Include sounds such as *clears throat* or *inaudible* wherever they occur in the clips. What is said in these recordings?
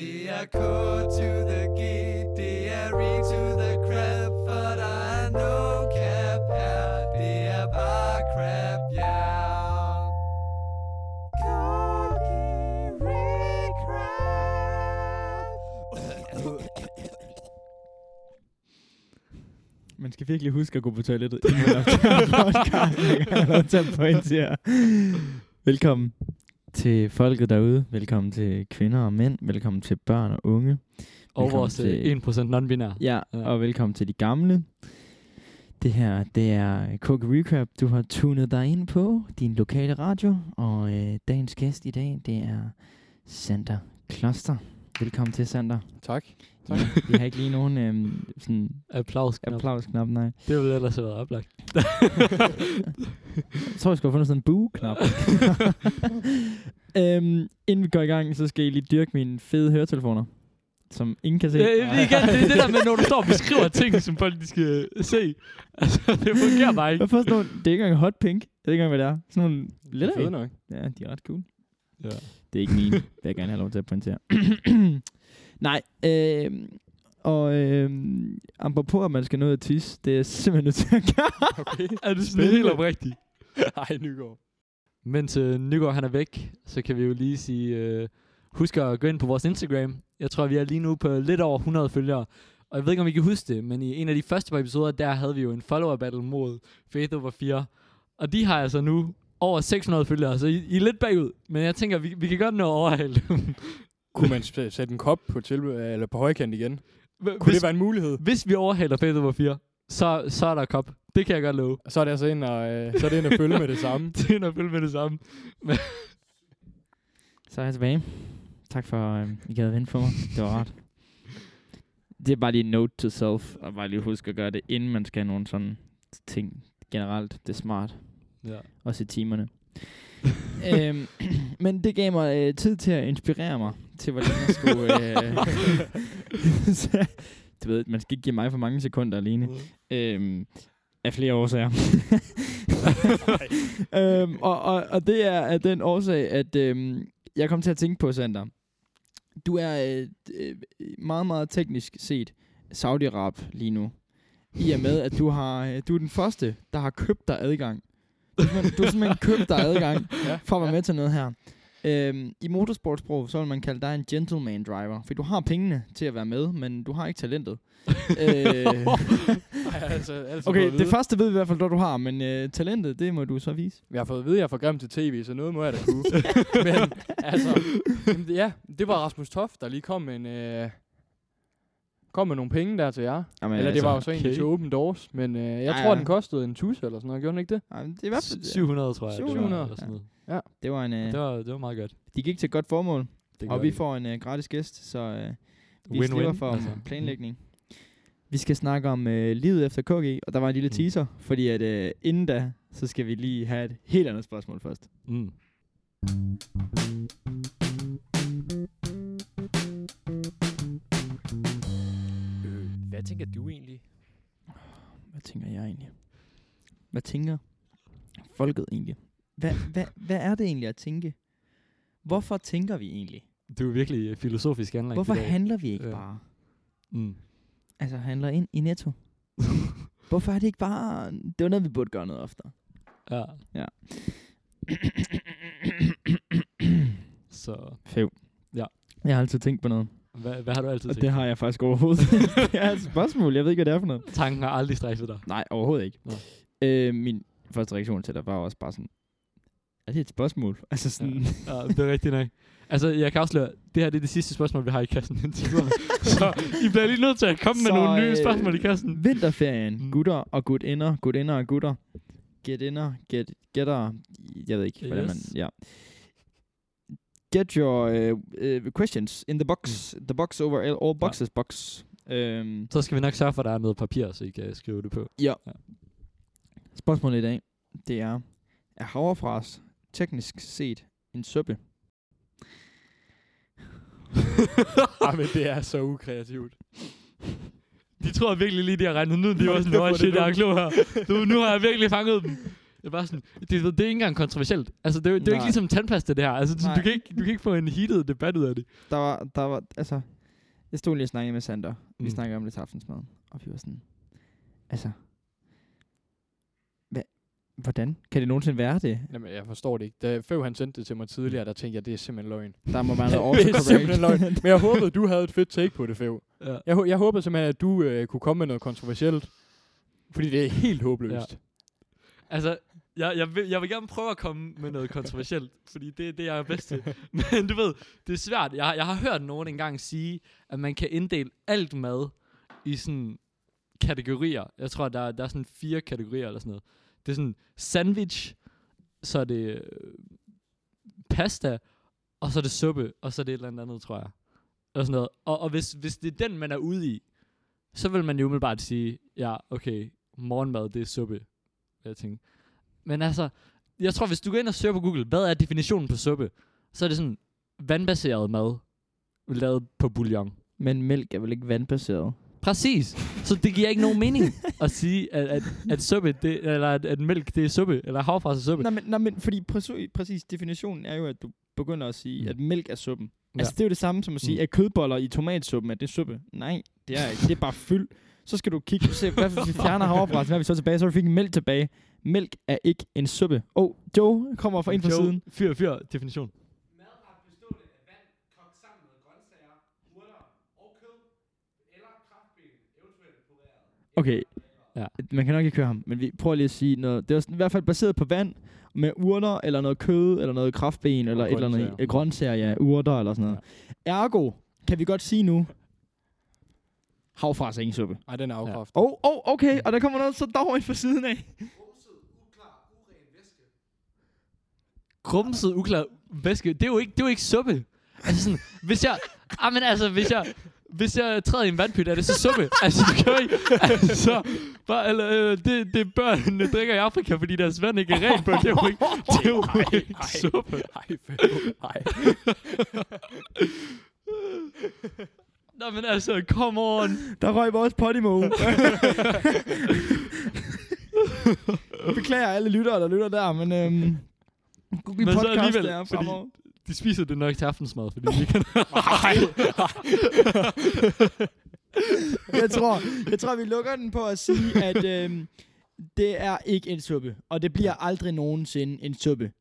Det er K to the G, det er re to the crap, for der er no cap her. Det er bare crap, ja. Man skal virkelig huske at gå på toilettet, inden man optager podcasten. *laughs* Jeg kan have lov til at pointere. Velkommen til folket derude. Velkommen til kvinder og mænd. Velkommen til børn og unge. Og Velkommen vores til- øh, 1% non-binær. Ja, Ja. og velkommen til de gamle. Det her, det er Coke Recap. Du har tunet dig ind på din lokale radio. Og øh, dagens gæst i dag, det er Sander Kloster. Velkommen til, Sander. Tak. Ja, vi har ikke lige nogen øhm, sådan Applaus. applausknap, nej. Det ville ellers have været oplagt. Jeg tror, jeg skulle have fundet sådan en boo-knap. *laughs* øhm, inden vi går i gang, så skal I lige dyrke mine fede høretelefoner, som ingen kan se. Ja, igen, det er det der med, når du står og beskriver ting, som folk de skal se. Altså, det fungerer bare ikke. Hvad for sådan nogle, det er ikke engang hot pink. Jeg ved ikke engang, hvad det er. Sådan nogle lidt Fede nok. Ja, de er ret cool. Ja. Det er ikke mine, vil jeg gerne have lov til at pointere. *clears throat* Nej, øh, og øh, apropos, at man skal nå at tisse, det er simpelthen nødt til at gøre. *laughs* Okay. Er du sådan Spændende. helt oprigtig? *laughs* Ej, Nygaard. Mens øh, Nygaard han er væk, så kan vi jo lige sige, øh, husk at gå ind på vores Instagram. Jeg tror, vi er lige nu på lidt over 100 følgere. Og jeg ved ikke, om I kan huske det, men i en af de første par episoder, der havde vi jo en follower battle mod Faith Over 4. Og de har altså nu over 600 følgere, så I, I er lidt bagud. Men jeg tænker, vi, vi kan godt nå at overhale dem. Kunne man sætte en kop på, tilbud, eller på højkant igen? Kunne hvis, det være en mulighed? hvis vi overhaler Faith Over 4, så, så er der kop. Det kan jeg godt love. Og så er det altså ind og, øh, så er det ind og følge med det samme. *laughs* Det er noget følge med det samme. *laughs* Så er jeg tilbage. Tak for, øh, I gad at vente på mig. Det var rart. *laughs* Det er bare lige note to self, og bare lige huske at gøre det, inden man skal have nogle sådan ting. Generelt, det er smart. Ja. Også i timerne. *laughs* øhm, *clears throat* men det gav mig øh, tid til at inspirere mig til, hvordan jeg skulle... Øh, så, *laughs* du ved, man skal ikke give mig for mange sekunder alene. Øhm, af flere årsager. *laughs* øhm, og, og, og det er af den årsag, at øhm, jeg kom til at tænke på, Sander. Du er øh, øh, meget, meget teknisk set Saudi-Arab lige nu. I og med, at du har øh, du er den første, der har købt dig adgang. Du har simpelthen, købt dig adgang *laughs* Ja. for at være med til noget her. Øhm, I motorsportsprog, så vil man kalde dig en gentleman driver. For du har pengene til at være med, men du har ikke talentet. *laughs* øh, altså, altså Okay, det første ved vi i hvert fald, hvad du har, men øh, talentet, det må du så vise. Jeg har fået at vide, at jeg er for grim til tv, så noget må jeg da kunne. *laughs* Men altså, jamen, ja, det var Rasmus Toft, der lige kom med en... Øh, kom med nogle penge der til jer. Jamen, Eller det var jo så egentlig okay. til Open Doors, men øh, jeg Ja, tror, ja. den kostede en tusse eller sådan noget. Gjorde den ikke det? Ej, men det er i hvert fald... 700, tror jeg. det var, 700, eller sådan ja. noget. Det var en... Øh, Det var, det var meget godt. de gik til et godt formål, Det og vi det. får en øh, gratis gæst, så øh, vi Win-win, slipper for altså. altså. planlægning. Vi skal snakke om øh, livet efter KG, og der var en lille Mm. teaser, fordi at øh, inden da, så skal vi lige have et helt andet spørgsmål først. Mm. Hvad tænker du egentlig? Hvad tænker jeg egentlig? Hvad tænker folket egentlig? Hvad, hvad, hvad er det egentlig at tænke? Hvorfor tænker vi egentlig? Du er virkelig øh, filosofisk anlagt Hvorfor i dag. handler vi ikke Ja. bare? Mm. Altså handler ind i netto? *laughs* Hvorfor er det ikke bare... Det var noget, vi burde gøre noget oftere. Ja. Ja. Så Fæv. Ja. Jeg har altid tænkt på noget. Hvad, hvad har du altid tænkt? det har jeg faktisk overhovedet. *laughs* det er et spørgsmål. Jeg ved ikke, hvad det er for noget. Tanken har aldrig strejfet dig. Nej, overhovedet ikke. Nå. Øh, min første reaktion til dig var også bare sådan... Er det et spørgsmål? *laughs* Altså sådan... Ja, det er rigtigt nok. Altså, jeg kan afsløre, det her det er det sidste spørgsmål, vi har i kassen *laughs* indtil videre. Så I bliver lige nødt til at komme med Så, nogle nye øh, spørgsmål i kassen. Vinterferien. Mm. Gutter og gutinder. Gutinder og gutter. Get inner. Get, getter. Jeg ved ikke, hvordan man... Yes. Ja. Get your uh, uh, questions in the box. The box over all, all boxes box. Um, Så skal vi nok sørge for, at der er noget papir, så I kan skrive det på. ja. Ja. Spørgsmålet i dag, det er, er havrefras teknisk set en suppe? *laughs* Ej, men det er så ukreativt. De tror virkelig lige, de har regnet ud. De var sådan, Hvor er det shit, jeg er dumt." klog her. Du, nu har jeg virkelig fanget dem. Er bare sådan, det, det, det er ikke engang kontroversielt. Altså, det, er jo- det er jo ikke ligesom tandpasta, det her. Altså, du, Nej. du, kan ikke, du kan ikke få en heated debat ud af det. Der var, der var, altså, jeg stod lige og snakkede med Sander. Vi Mm. snakkede om det til aftensmad. Og vi var sådan, altså, hvad, hvordan kan det nogensinde være det? Jamen, jeg forstår det ikke. Da Føv han sendte det til mig tidligere, der tænkte jeg, det er simpelthen løgn. Der må være *laughs* noget det er autocorrect. simpelthen løgn. Men jeg håbede, du havde et fedt take på det, Føv. Ja. Jeg, jeg håbede simpelthen, at du øh, kunne komme med noget kontroversielt. Fordi det er helt håbløst. Ja. Altså, jeg, jeg, vil, jeg vil gerne prøve at komme med noget kontroversielt, fordi det er det, jeg er bedst til. *laughs* Men du ved, det er svært. Jeg, jeg har hørt nogen engang sige, at man kan inddele alt mad i sådan kategorier. Jeg tror, der, der er sådan fire kategorier eller sådan noget. Det er sådan sandwich, så er det øh, pasta, og så er det suppe, og så er det et eller andet andet, tror jeg. Eller sådan noget. Og, og hvis, hvis det er den, man er ude i, så vil man jo umiddelbart sige, ja, okay, morgenmad, det er suppe. Jeg tænker. Men altså, jeg tror, hvis du går ind og søger på Google, hvad er definitionen på suppe? Så er det sådan vandbaseret mad, lavet på bouillon. Men mælk er vel ikke vandbaseret? Præcis. Så det giver ikke nogen mening *laughs* at sige, at, at, at suppe, det, eller at, at mælk, det er suppe, eller havfras er suppe. Nej, men, nej, men fordi præcis, præcis definitionen er jo, at du begynder at sige, Mm. at mælk er suppen. Ja. Altså, det er jo det samme som at sige, Mm. at kødboller i tomatsuppen, er det suppe? Nej, det er ikke. Det er bare fyld. Så skal du kigge og se, hvad hvis vi fjerner havrepressen, hvad er vi så tilbage? Så er vi fik mælk tilbage. Mælk er ikke en suppe. Oh, Joe kommer fra ind fra siden. Fyr, fyr, definition. Okay. Ja. Man kan nok ikke høre ham, men vi prøver lige at sige noget. Det sådan, i hvert fald baseret på vand, med urter, eller noget kød, eller noget kraftben, eller et eller andet. øh, Grøntsager, ja. Urter, eller sådan noget. Ergo, kan vi godt sige nu, havfras er ingen suppe. Ej, den er afkræftet. Åh, oh, oh, okay, og der kommer noget så dog ind fra siden af. Grumset, uklar væske, det er jo ikke, det er jo ikke suppe. Altså sådan, hvis jeg, ah, men altså, hvis jeg, hvis jeg træder i en vandpyt, er det så suppe? altså, du kan ikke, altså, bare, eller, øh, det, det børnene drikker i Afrika, fordi deres vand ikke er rent på, det er jo ikke, *laughs* det er jo ikke suppe. Ej. Ej. Nå, men altså, come on. Der røg vores Podimo. *laughs* Beklager alle lyttere, der lytter der, men øhm, Google Men så podcast alligevel, er fordi- fremover. De spiser det nok til aftensmad, fordi de kan... *laughs* *laughs* jeg tror, jeg tror, vi lukker den på at sige, at øhm, det er ikke en suppe, og det bliver aldrig nogensinde en suppe.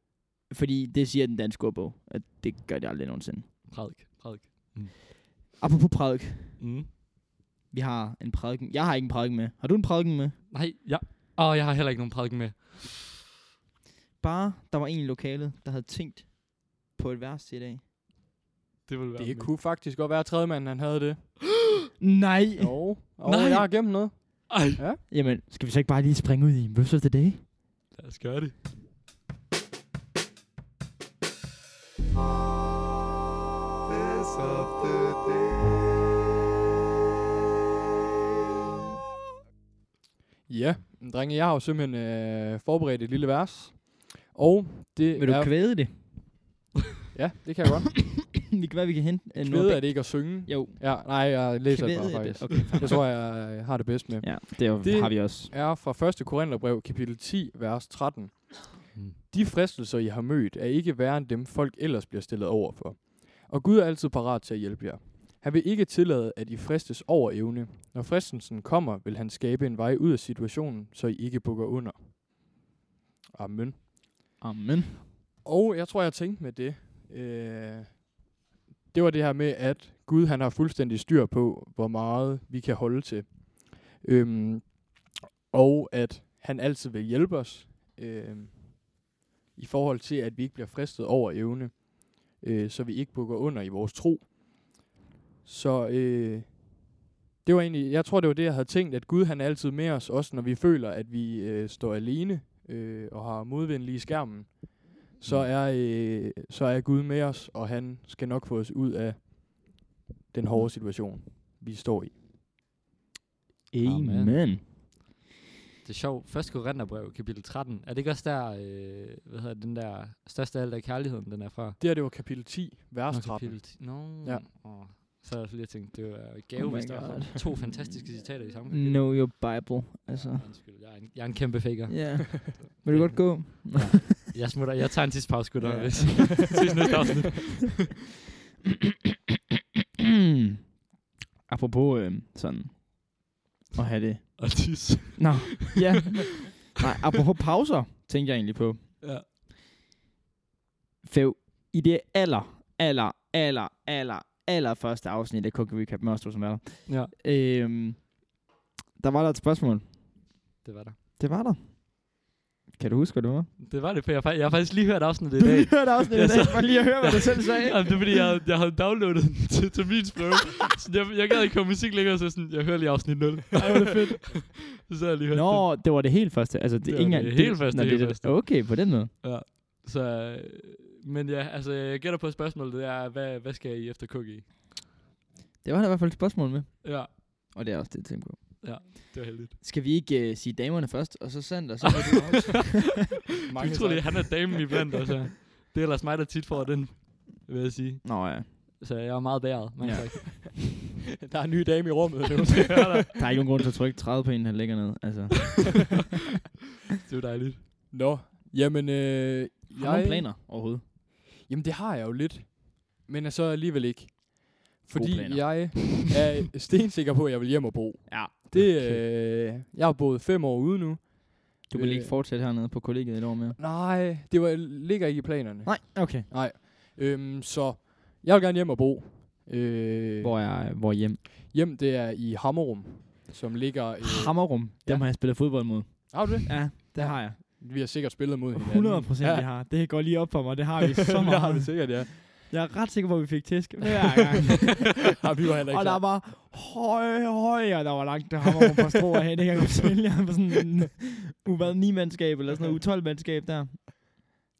Fordi det siger den danske ordbog, at det gør det aldrig nogensinde. Prædik, prædik. Apropos prædik. Mm. Vi har en prædiken. Jeg har ikke en prædiken med. Har du en prædiken med? Nej, ja. Åh, oh, jeg har heller ikke nogen prædiken med. Bare, der var en i lokalet, der havde tænkt på et vers til i dag. Det vil være Det kunne faktisk godt være, at tredjemanden han havde det. *gasps* Nej! Jo. Og Nej. jeg har gemt noget. Ej. Jamen, skal vi så ikke bare lige springe ud i Verse of the Day? Lad os gøre det. This of the day. Ja, drenge, jeg har jo simpelthen øh, forberedt et lille vers. Og det Vil du er... kvæde det? Ja, det kan jeg godt. vi kan være, vi kan hente uh, Kvæde er det ikke at synge. Jo, Ja, nej, jeg læser det kvæde bare er faktisk. det. Okay. Det tror jeg, jeg har det bedst med. Ja, det, er, Det- det har vi også. er fra 1. Korintherbrev, kapitel 10, vers 13. Mm. De fristelser, I har mødt, er ikke værre end dem, folk ellers bliver stillet over for. Og Gud er altid parat til at hjælpe jer. Han vil ikke tillade, at I fristes over evne. Når fristelsen kommer, vil han skabe en vej ud af situationen, så I ikke bukker under. Amen. Amen. Og jeg tror, jeg tænkte med det. Øh, det var det her med, at Gud han har fuldstændig styr på, hvor meget vi kan holde til. Øhm, og at han altid vil hjælpe os øhm, i forhold til, at vi ikke bliver fristet over evne, øh, så vi ikke bukker under i vores tro. Så øh, det var egentlig, jeg tror, det var det, jeg havde tænkt, at Gud han er altid med os, også når vi føler, at vi øh, står alene øh, og har modvind lige i skærmen så er, øh, så er Gud med os, og han skal nok få os ud af den hårde situation, vi står i. Amen. Amen. Det er sjovt. Første Korintherbrev, kapitel 13. Er det ikke også der, øh, hvad hedder den der, største af alt af kærligheden, den er fra? Det her, det var kapitel 10, vers Nå, 13. kapitel 10. Nå, Ja. Åh. Så har jeg lige tænkt, det var et gave, Oh hvis der var to fantastiske citater i samme kapitel. Know your Bible. Altså. Undskyld, jeg er en, jeg er en kæmpe faker. Ja. *laughs* Vil du godt gå? Jeg smutter. Jeg tager en sidste pause, gutter. Ja. Ja. Hvis *laughs* ses næste afsnit. *coughs* Apropos øh, sådan at have det. Og tis. Nå, *laughs* ja. Nej, apropos pauser, tænkte jeg egentlig på. Ja. Fev, i det aller, aller, aller, aller, aller første afsnit af Cookie Recap med os to, som er der, Ja, øhm, der var der et spørgsmål. det var der. Det var der. Kan du huske, hvad det var? Det var det, for jeg, jeg har faktisk lige hørt afsnittet i Du dag. lige hørt afsnittet i Ja, dag, for lige at høre, hvad du selv sagde. *laughs* Jamen, det er fordi, jeg, jeg havde downloadet den til terminsprøve. så jeg, jeg gad ikke høre musik længere, så sådan, jeg hører lige afsnit 0. Ej, hvor det fedt. *laughs* så har jeg lige hørt Nå, det var det helt første. Altså, det, Det ikke det helt første, Nå, det det, helt det, første. Okay, på den måde. det. Så, øh, men ja, altså, jeg gætter på spørgsmålet, det er, hvad, hvad skal I efter cookie? Det var der i hvert fald et spørgsmål med. Ja, Og det er også det, jeg tænker på. det var heldigt. Skal vi ikke uh, sige damerne først, og så Sander, så *laughs* også. Jeg tror, det er, han er damen i blandt os *laughs* her. Det er ellers mig, der tit får den, vil jeg sige. Nå ja, Så jeg er meget bæret. Mange Ja. tak. *laughs* Der er en ny dame i rummet det er der. der er ikke nogen grund til at trykke 30 på en, han ligger ned. Altså, Det er dejligt. Nå, jamen, øh, har nogle planer overhovedet? Jamen, det har jeg jo lidt. Men altså alligevel ikke. Fordi jeg er stensikker på, at jeg vil hjem og bo. *laughs* Ja. Det, Okay. øh, jeg har boet fem år ude nu. Du vil Øh. ikke fortsætte hernede på kollegiet et år mere? Nej, det var, ligger ikke i planerne. Nej, okay. Nej. Øhm, så jeg vil gerne hjem og bo. Øh, Hvor er hvor hjem? Hjem, det er i Hammerum, som ligger... Øh, Hammerum. Dem ja. har jeg spillet fodbold mod. har du det? Ja, det har jeg. Vi har sikkert spillet mod hinanden. 100 procent, ja. vi har. Det går lige op for mig. Det har vi *laughs* så det har vi meget. sikkert, ja. Jeg er ret sikker på, at vi fik tæsk hver *laughs* gang. ja vi var heller ikke og der var høj, høj, og der var langt der Hammerum på strå af. Det kan jeg godt fortælle jer. På sådan en u 9 mandskab eller sådan noget u 12 mandskab der.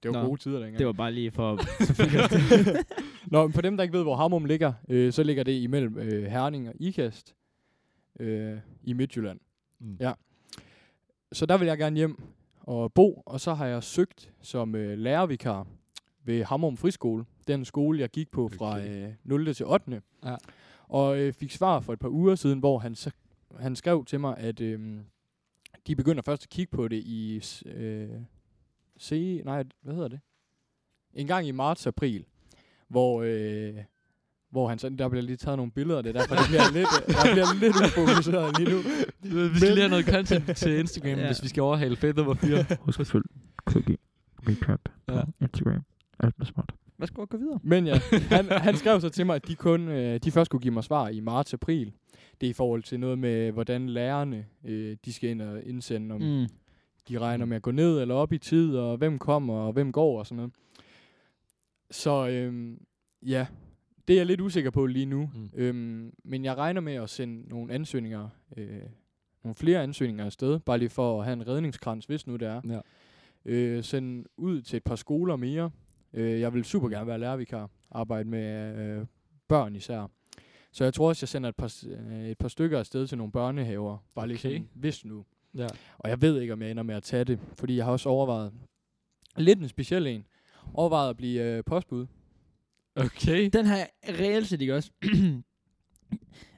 Det var Nå. gode tider dengang. Det var bare lige for... *laughs* jeg. Nå, men for dem, der ikke ved, hvor Hammerum ligger, øh, så ligger det imellem øh, Herning og Ikast øh, i Midtjylland. Mm. Ja. Så der vil jeg gerne hjem og bo, og så har jeg søgt som øh, lærervikar ved Hammerum Friskole. Den skole, jeg gik på fra øh, 0. til 8. Ja. Og øh, fik svar for et par uger siden, hvor han, så, han skrev til mig, at øh, de begynder først at kigge på det i... Øh, se, nej, hvad hedder det? En gang i marts-april, hvor... Øh, hvor han så, der bliver lige taget nogle billeder, det er derfor, det bliver lidt, der bliver lidt ufokuseret lige nu. Vi skal lige have noget content til Instagram, Ja. hvis vi skal overhale Faith nummer 4. Husk at følge Cookie Recap Ja. Instagram. Alt med smart. Hvad skal gå videre? Men ja, *laughs* han, han skrev så til mig, at de kun øh, de først kunne give mig svar i marts-april. Det er i forhold til noget med, hvordan lærerne øh, de skal ind og indsende, om mm. De regner med at gå ned eller op i tid, og hvem kommer og hvem går og sådan noget. Så øhm, ja, det er jeg lidt usikker på lige nu. Mm. Øhm, men jeg regner med at sende nogle ansøgninger, øh, nogle flere ansøgninger afsted, bare lige for at have en redningskrans, hvis nu det er. Ja. Øh, sende ud til et par skoler mere. Øh, jeg vil super gerne være lærervikar, arbejde med øh, børn især. Så jeg tror også, jeg sender et par, øh, et par stykker afsted til nogle børnehaver, bare lige Okay. sådan, hvis nu. Ja. Og jeg ved ikke, om jeg ender med at tage det, fordi jeg har også overvejet, lidt en speciel en, overvejet at blive øh, postbud. Okay. Den har jeg reelt set ikke også. *clears throat*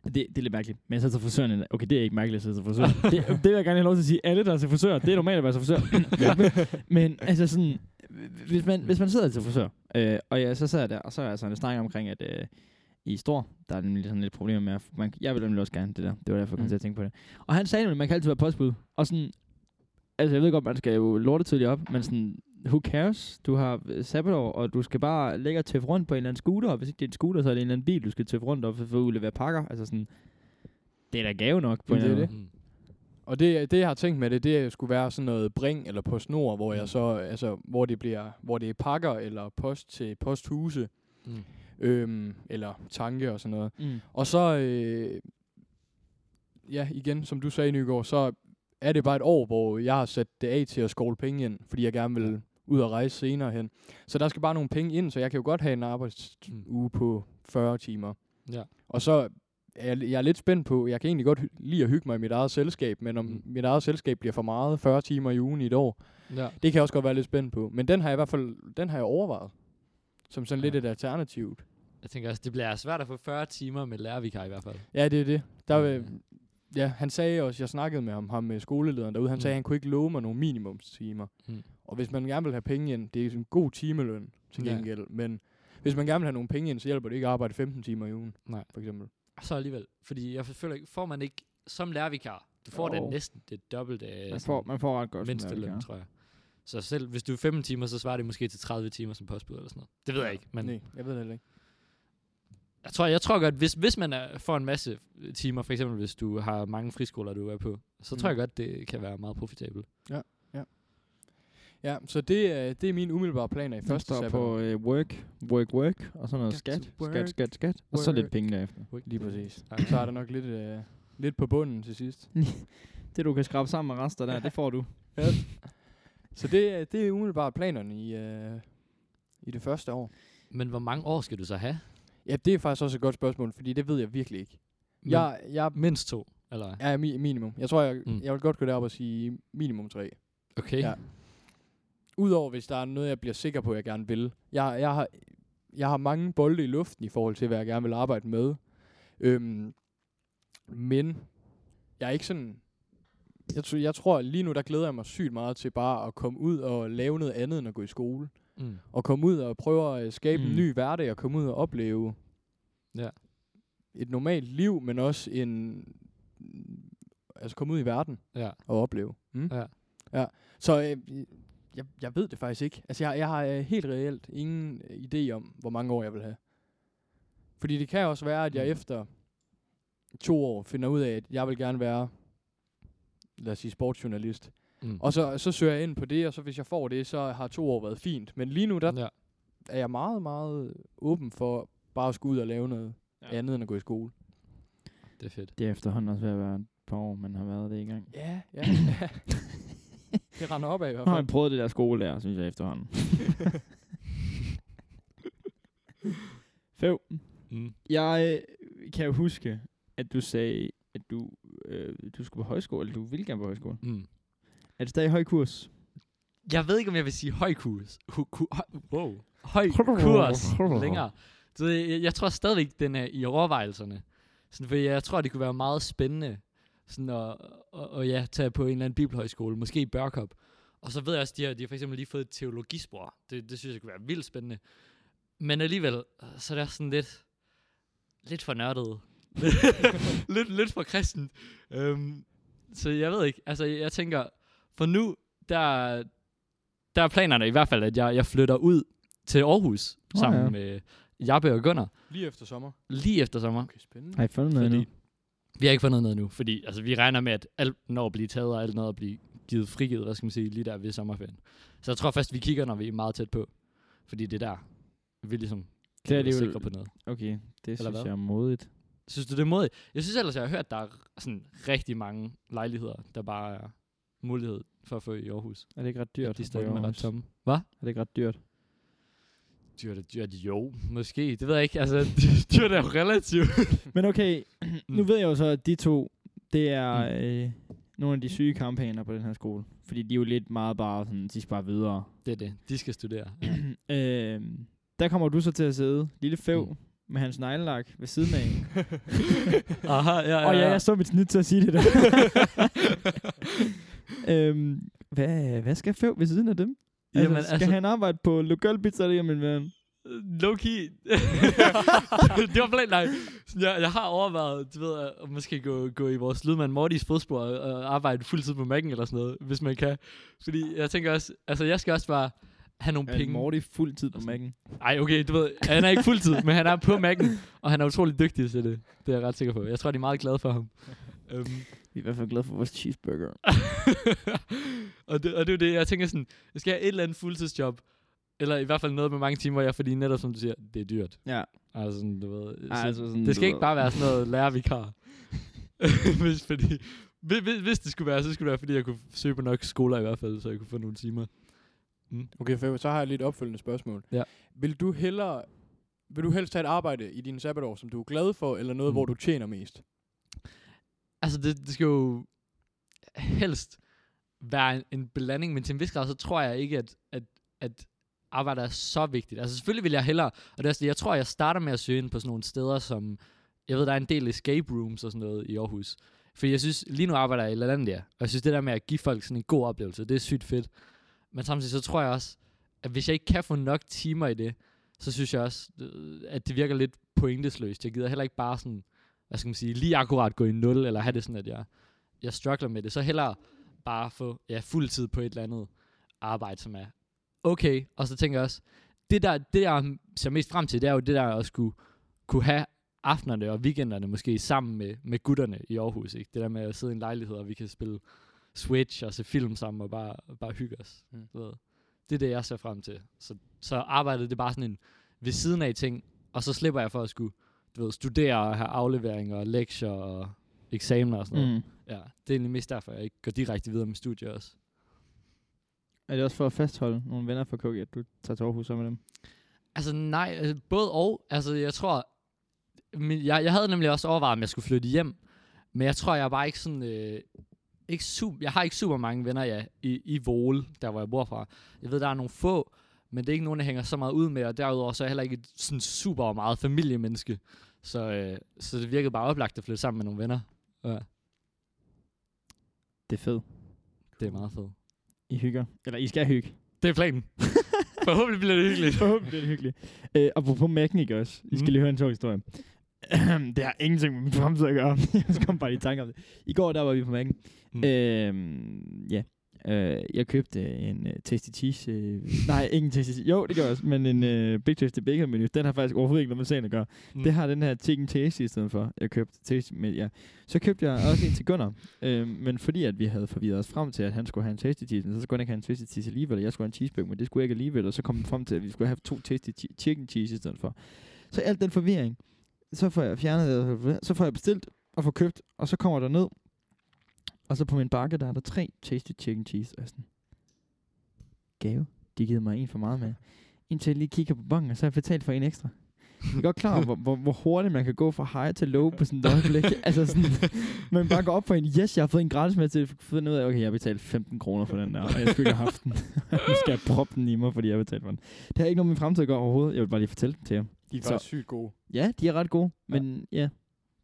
det, det er lidt mærkeligt. Men jeg sidder til frisøren. Okay, det er ikke mærkeligt at sidde til frisøren. *laughs* det, det vil jeg gerne have lov til at sige. Alle, der er til frisør, det er normalt at være til frisør. *laughs* ja, men, men altså sådan, hvis man, hvis man sidder til frisør, øh, og jeg, så sidder jeg der, og så er jeg sådan, snak omkring, at øh, i Stor, der er nemlig sådan lidt problemer med, at man, jeg vil nemlig også gerne det der. Det var derfor, jeg kom Mm. til at tænke på det. Og han sagde nemlig, at man kan altid være postbud. Og sådan, altså jeg ved godt, man skal jo lorte tidligt op, men sådan, who cares? Du har øh, sabbatår, og du skal bare ligge og tøffe rundt på en eller anden scooter, og hvis ikke det er en scooter, så er det en eller anden bil, du skal tøffe rundt op for at udlevere pakker. Altså sådan, det er da gave nok på en det er eller anden Mm. Og det, det jeg har tænkt med det, det skulle være sådan noget bring eller på snor, hvor Mm. jeg så, altså, hvor det bliver, hvor det er pakker eller post til posthuse, Mm. øhm, eller tanke og sådan noget. måde. Mm. Og så, øh, ja, igen, som du sagde, Nygaard, så er det bare et år, hvor jeg har sat det af til at skovle penge ind, fordi jeg gerne vil ud og rejse senere hen. Så der skal bare nogle penge ind, så jeg kan jo godt have en arbejdsuge på 40 timer. Ja. Og så er jeg, jeg er lidt spændt på, jeg kan egentlig godt lide at hygge mig i mit eget selskab, men om Mm. mit eget selskab bliver for meget, 40 timer i ugen i et år, Ja. det kan jeg også godt være lidt spændt på. Men den har jeg i hvert fald, den har jeg overvejet. Som sådan Ja. lidt et alternativt. Jeg tænker også, det bliver svært at få 40 timer med lærervikar i hvert fald. Ja, det er det. Der vil, Mm. ja, han sagde også, jeg snakkede med ham, ham med skolelederen derude, han Mm. sagde, at han kunne ikke love mig nogle minimumstimer. Mm. Og hvis man gerne vil have penge ind, det er en god timeløn til Ja. gengæld, men hvis man gerne vil have nogle penge ind, så hjælper det ikke at arbejde 15 timer i ugen, Nej. for eksempel. Så alligevel. Fordi jeg føler ikke, får man ikke som lærervikar, du får Jo. det næsten det dobbelte af Man får, man får ret godt. mindsteløn, tror jeg. Så selv hvis du er 15 timer, så svarer det måske til 30 timer som postbud eller sådan noget. Det ved jeg ikke, men Nej, jeg ved det heller ikke. jeg tror, jeg tror godt, hvis, hvis man er, får en masse timer, for eksempel hvis du har mange friskoler, du er på, så tror Mm. jeg godt, det kan være meget profitabelt. Ja, så det, er, det er mine umiddelbare planer i første sabbatår. på øh, work, work, work, og så noget Got skat, to skat, work, skat, skat, og så lidt work. penge derefter. Lige præcis. Nej. Så er der nok lidt, øh, lidt på bunden til sidst. *laughs* Det du kan skrabe sammen med rester der, det får du. *laughs* Så det, er- det er umiddelbart planerne i, øh, i det første år. Men hvor mange år skal du så have? Ja, det er faktisk også et godt spørgsmål, fordi det ved jeg virkelig ikke. Men Jeg, jeg mindst to, eller er mi- minimum. Jeg tror, jeg, mm. jeg vil godt gå derop og sige minimum tre. Okay. Ja. Udover hvis der er noget, jeg bliver sikker på, jeg gerne vil. Jeg, jeg, har, jeg har mange bolde i luften i forhold til, hvad jeg gerne vil arbejde med. Øhm, men jeg er ikke sådan... Jeg, tror, jeg tror, lige nu, der glæder jeg mig sygt meget til bare at komme ud og lave noget andet, end at gå i skole. Mm. Og komme ud og prøve at skabe mm. Mm. en ny hverdag, og komme ud og opleve Ja. et normalt liv, men også en... Altså komme ud i verden Ja. og opleve. Mm? Ja. ja. Så øh, jeg, jeg ved det faktisk ikke. Altså, jeg, jeg har øh, helt reelt ingen øh, idé om, hvor mange år jeg vil have. Fordi det kan også være, at jeg Mm. efter to år finder ud af, at jeg vil gerne være, lad os sige, sportsjournalist. Mm. Og så, så søger jeg ind på det, og så hvis jeg får det, så har to år været fint. Men lige nu, der ja. er jeg meget, meget åben for bare at skulle ud og lave noget Ja. ja. andet end at gå i skole. Det er fedt. Det er efterhånden også ved at være et par år, man har været det i gang. Ja, ja. *coughs* *laughs* det render op af i hvert Nu har jeg fald. prøvet det der skole der, synes jeg efterhånden. *laughs* Føv, Mm. jeg øh, kan jo huske, at du sagde, at du, øh, du skulle på højskole, eller du ville gerne på højskole. Mm. Er det stadig høj kurs? Jeg ved ikke, om jeg vil sige høj kurs. Hu- ku- høj, wow. Høj kurs længere. Så jeg, jeg tror stadigvæk, den er i overvejelserne. Sådan, for jeg tror, det kunne være meget spændende sådan at, at, at ja, tage på en eller anden bibelhøjskole, måske i Børkop. Og så ved jeg også, de har, de har for eksempel lige fået et teologispor. Det, det synes jeg kunne være vildt spændende. Men alligevel, så er det også sådan lidt, lidt for nørdet. *laughs* lidt, lidt for kristen. Um, så jeg ved ikke, altså jeg tænker, for nu, der, der er planerne i hvert fald, at jeg, jeg flytter ud til Aarhus Nå sammen ja. med Jappe og Gunnar Lige efter sommer. lige efter sommer. Okay, spændende. Har I fundet noget Fordi nu? Vi har ikke fundet noget nu, fordi altså, vi regner med, at alt når at blive taget, og alt når at blive givet frigivet, hvad skal man sige, lige der ved sommerferien. Så jeg tror først, vi kigger, når vi er meget tæt på. Fordi det er der, vi ligesom Det er sikre på noget. Okay, det synes hvad? jeg er modigt. Synes du, det er modigt? Jeg synes ellers, jeg har hørt, at der er sådan rigtig mange lejligheder, der bare er mulighed for at få i Aarhus. Er det ikke ret dyrt? de står med ret tomme. Hvad? Er det ikke ret dyrt? Dyrt er dyrt. Jo, måske. Det ved jeg ikke. Altså, *laughs* dyrt er jo relativt. *laughs* Men okay, *clears throat* nu ved jeg jo så, at de to, det er Mm. øh, nogle af de syge kampagner på den her skole. Fordi de er jo lidt meget bare sådan, de skal bare videre. Det er det. De skal studere. *clears throat* Ja. øh, der kommer du så til at sidde, lille fæv, mm. med hans neglelak ved siden af. *laughs* Aha, ja, ja, Og ja, jeg så mit snit til at sige det der. øhm, hvad, hvad skal fæv ved siden af dem? Altså, Jamen, skal altså- han arbejde på lokal pizzeria, min ven? Low key. *laughs* det var planen, nej. Jeg, jeg har overvejet, du ved, at måske gå, gå i vores lydmand Mortys fodspor og, og arbejde fuldtid på Mac'en eller sådan noget, hvis man kan. Fordi jeg tænker også, altså jeg skal også bare have nogle Er penge. Morty fuld tid på Mac'en? Ej, okay, du ved, han er ikke fuldtid, men han er på Mac'en, og han er utrolig dygtig til det. Det er jeg ret sikker på. Jeg tror, de er meget glade for ham. um, Vi er i hvert fald glade for vores cheeseburger. *laughs* og, det, og det er jo det, jeg tænker sådan, jeg skal have et eller andet fuldtidsjob, eller i hvert fald noget med mange timer, ja, fordi netop som du siger, det er dyrt. Ja. Altså sådan, du ved. Ej, så altså sådan, det skal du ikke ved- bare være sådan noget *laughs* lærervikar. *laughs* hvis, fordi, hvis, hvis, det skulle være, så skulle det være, fordi jeg kunne søge på nok skoler i hvert fald, så jeg kunne få nogle timer. Okay, Fæve, så har jeg lidt opfølgende spørgsmål. Ja. Vil du hellere vil du helst have et arbejde i dine sabbatår, som du er glad for, eller noget, Mm. mm. hvor du tjener mest? Altså, det, det skal jo helst være en, en blanding, men til en vis grad, så tror jeg ikke, at, at, at arbejde er så vigtigt. Altså, selvfølgelig vil jeg hellere, og det er også det, jeg tror, jeg starter med at søge ind på sådan nogle steder, som, jeg ved, der er en del escape rooms og sådan noget i Aarhus. For jeg synes, lige nu arbejder jeg i LaLandia, og jeg synes, det der med at give folk sådan en god oplevelse, det er sygt fedt. Men samtidig så tror jeg også, at hvis jeg ikke kan få nok timer i det, så synes jeg også, øh, at det virker lidt pointesløst. Jeg gider heller ikke bare sådan, hvad skal man sige, lige akkurat gå i nul, eller have det sådan, at jeg, jeg struggler med det. Så hellere bare få ja, fuld tid på et eller andet arbejde, som er okay. Og så tænker jeg også, det der, det jeg ser mest frem til, det er jo det der at skulle kunne have aftenerne og weekenderne måske sammen med, med gutterne i Aarhus. Ikke? Det der med at sidde i en lejlighed, og vi kan spille Switch og se film sammen og bare, bare hygge os. Mm. Ved. Det er det, jeg ser frem til. Så, så arbejdet det er bare sådan en ved siden af ting, og så slipper jeg for at skulle du ved, studere og have afleveringer og lektier og eksamener og sådan noget. Mm. Ja, det er egentlig mest derfor, jeg ikke går direkte videre med studier også. Er det også for at fastholde nogle venner fra KG, at du tager til Aarhus sammen med dem? Altså nej, altså, både og. Altså jeg tror, min, jeg, jeg havde nemlig også overvejet, om jeg skulle flytte hjem. Men jeg tror, jeg er bare ikke sådan... Øh, ikke super, jeg har ikke super mange venner ja, i, i Vole, der hvor jeg bor fra. Jeg ved, der er nogle få, men det er ikke nogen, der hænger så meget ud med. Og derudover så er jeg heller ikke et sådan super meget familiemenneske. Så, øh, så det virkede bare oplagt at flytte sammen med nogle venner. Ja, Det er fedt. det er meget fedt. I hygger. Eller I skal hygge. Det er planen. *laughs* Forhåbentlig bliver det hyggeligt. Forhåbentlig bliver det hyggeligt. Øh, apropos ikke også? I skal Mm. lige høre en sjov historie. *clears throat* det har ingenting med min fremtid at gøre. *laughs* jeg kom bare lige i tanke om det. I går, der var vi på. Mm. Mm. Øhm, ja. Øh, jeg købte en uh, Tasty Cheese. Øh, nej, ikke en Tasty Cheese. Jo, det gør jeg også. Men en uh, Big Tasty Bacon menu. Den har faktisk overhovedet ikke noget med sagen at gøre. Mm. Det har den her Chicken Tasty i stedet for. Jeg købte Tasty med, ja. Så købte jeg også en til Gunnar. Øh, men fordi at vi havde forvirret os frem til, at han skulle have en Tasty Cheese, så skulle han ikke have en Tasty Cheese alligevel, og jeg skulle have en cheeseburger, men det skulle jeg ikke alligevel, og så kom vi frem til, at vi skulle have to Tasty chi- Chicken Cheese i stedet for. Så alt den forvirring, så får jeg fjernet, så får jeg bestilt og får købt, og så kommer der ned, og så på min bakke, der er der tre Tasty Chicken Cheese, og sådan, gave, de givet mig en for meget med. *laughs* Indtil jeg lige kigger på banken, og så har jeg betalt for en ekstra. Jeg er godt klar over, hvor, hvor, hvor hurtigt man kan gå fra high til low på sådan et øjeblik. *laughs* altså sådan, man bare går op for en, yes, jeg har fået en gratis med til at finde ud af, okay, jeg har betalt 15 kroner for den der, og jeg skulle ikke have haft den. *laughs* nu skal jeg proppe den i mig, fordi jeg har betalt for den. Det har ikke noget med min fremtid at gøre overhovedet. Jeg vil bare lige fortælle den til jer. De er Så- faktisk sygt gode. Ja, de er ret gode, men ja,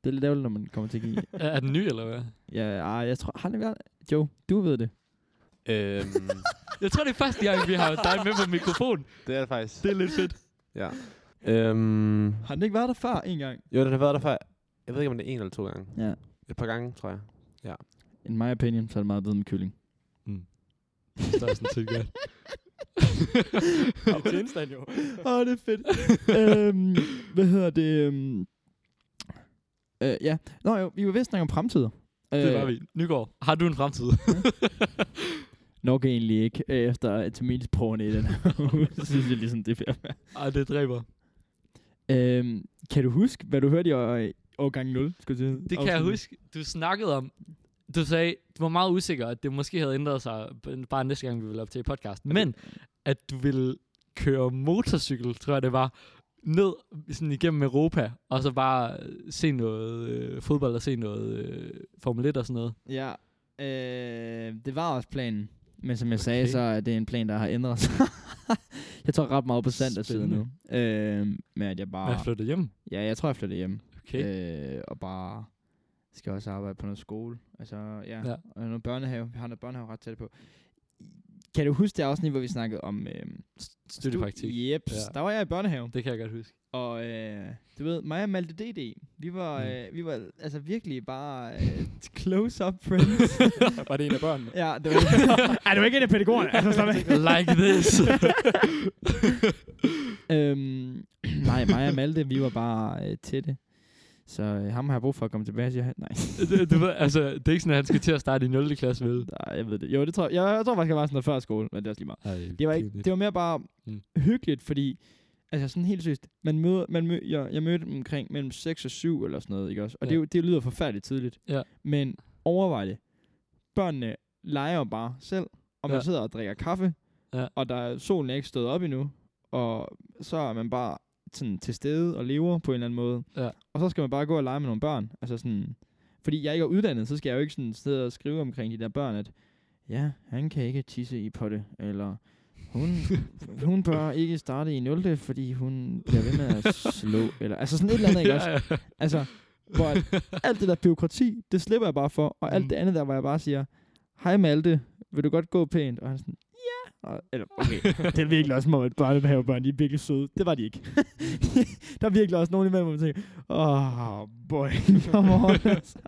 det er lidt ærgerligt, når man kommer til at give. *laughs* Er er den ny, eller hvad? Ja, ah, jeg tror, har det været? Joe, du ved det. Øhm, *laughs* Jeg tror, det er første gang, vi har dig med på mikrofon. det er det faktisk. Det er lidt fedt. Ja. Øhm, Har den ikke været der før en gang? jo, den har været der før. Jeg ved ikke, om det er en eller to gange. Ja. Et par gange, tror jeg. In my opinion, så er det meget bedre med kylling. Det er sådan set godt. Det er jo. Åh, oh, det er fedt. øhm, hvad hedder det? Øhm, øh, ja. Nå jo, vi var vist om fremtider. Det var vi. Nygaard, har du en fremtid? *laughs* Nok egentlig ikke, øh, efter terminsprøverne i den *laughs* synes jeg ligesom, det er fair. Ej, det dræber. øhm, Kan du huske, hvad du hørte i år, årgang 0? Skulle sige? Det kan jeg huske. Du snakkede om, du sagde, du var meget usikker, at det måske havde ændret sig, bare næste gang, vi ville op til podcasten. Men, at du ville køre motorcykel, tror jeg det var, ned sådan igennem Europa, og så bare øh, se noget øh, fodbold og se noget øh, Formel 1 og sådan noget. Ja, øh, det var også planen. Men som jeg okay. sagde, så er det en plan, der har ændret sig. *laughs* jeg tror ret meget på Sanders side nu. Øh, med at jeg bare... flyttet hjem? Ja, jeg tror, jeg flytter hjem. Okay. Øh, og bare skal også arbejde på noget skole. Altså, ja. Ja. ja. Og noget børnehave. Vi har noget børnehave ret tæt på. Kan du huske det afsnit, hvor vi snakkede om... Øh, Studiepraktik. Yep, Ja. der var jeg i børnehave. Det kan jeg godt huske. Og øh, du ved, mig og Malte DD, vi var, Mm. øh, vi var altså virkelig bare *laughs* øh, close-up friends. Var det en af børnene? ja, det var *laughs* Ej, det var ikke en af pædagogerne. Altså, *laughs* like this. øhm, nej, mig og Malte, vi var bare øh, tætte. Så øh, ham har jeg brug for at komme tilbage, siger han. Nej. *laughs* du, du ved, altså, det er ikke sådan, at han skal til at starte i 0. klasse, vel? Nej, jeg ved det. Jo, det tror jeg. Jeg, jeg tror faktisk, jeg var sådan noget før skole, men det er også lige meget. Ej, Det var, ikke, det var mere bare Mm. hyggeligt, fordi, altså sådan helt seriøst, man møder, man mød, jeg, jeg mødte dem omkring mellem 6 og 7 eller sådan noget, ikke også? Og Ja. det, det lyder forfærdeligt tidligt. Ja. Men overvej det. Børnene leger bare selv, og man Ja. sidder og drikker kaffe, Ja. og der er, solen er ikke stået op endnu, og så er man bare sådan til stede og lever på en eller anden måde. Ja. Og så skal man bare gå og lege med nogle børn. Altså sådan, fordi jeg ikke er uddannet, så skal jeg jo ikke sådan sidde og skrive omkring de der børn, at ja, han kan ikke tisse i potte, eller hun, *laughs* hun bør ikke starte i 0. fordi hun bliver ved med at slå, eller altså sådan et eller andet, ikke også? ja, ja. Altså, Hvor at alt det der byråkrati, det slipper jeg bare for. Og alt Mm. det andet der, hvor jeg bare siger, hej Malte, vil du godt gå pænt? Og han sådan. Og, eller, okay, det er virkelig også om, at børnehavebørn, de er virkelig søde. Det var de ikke. *laughs* der er virkelig også nogen imellem, hvor man tænker, åh, oh, boy, come on. altså.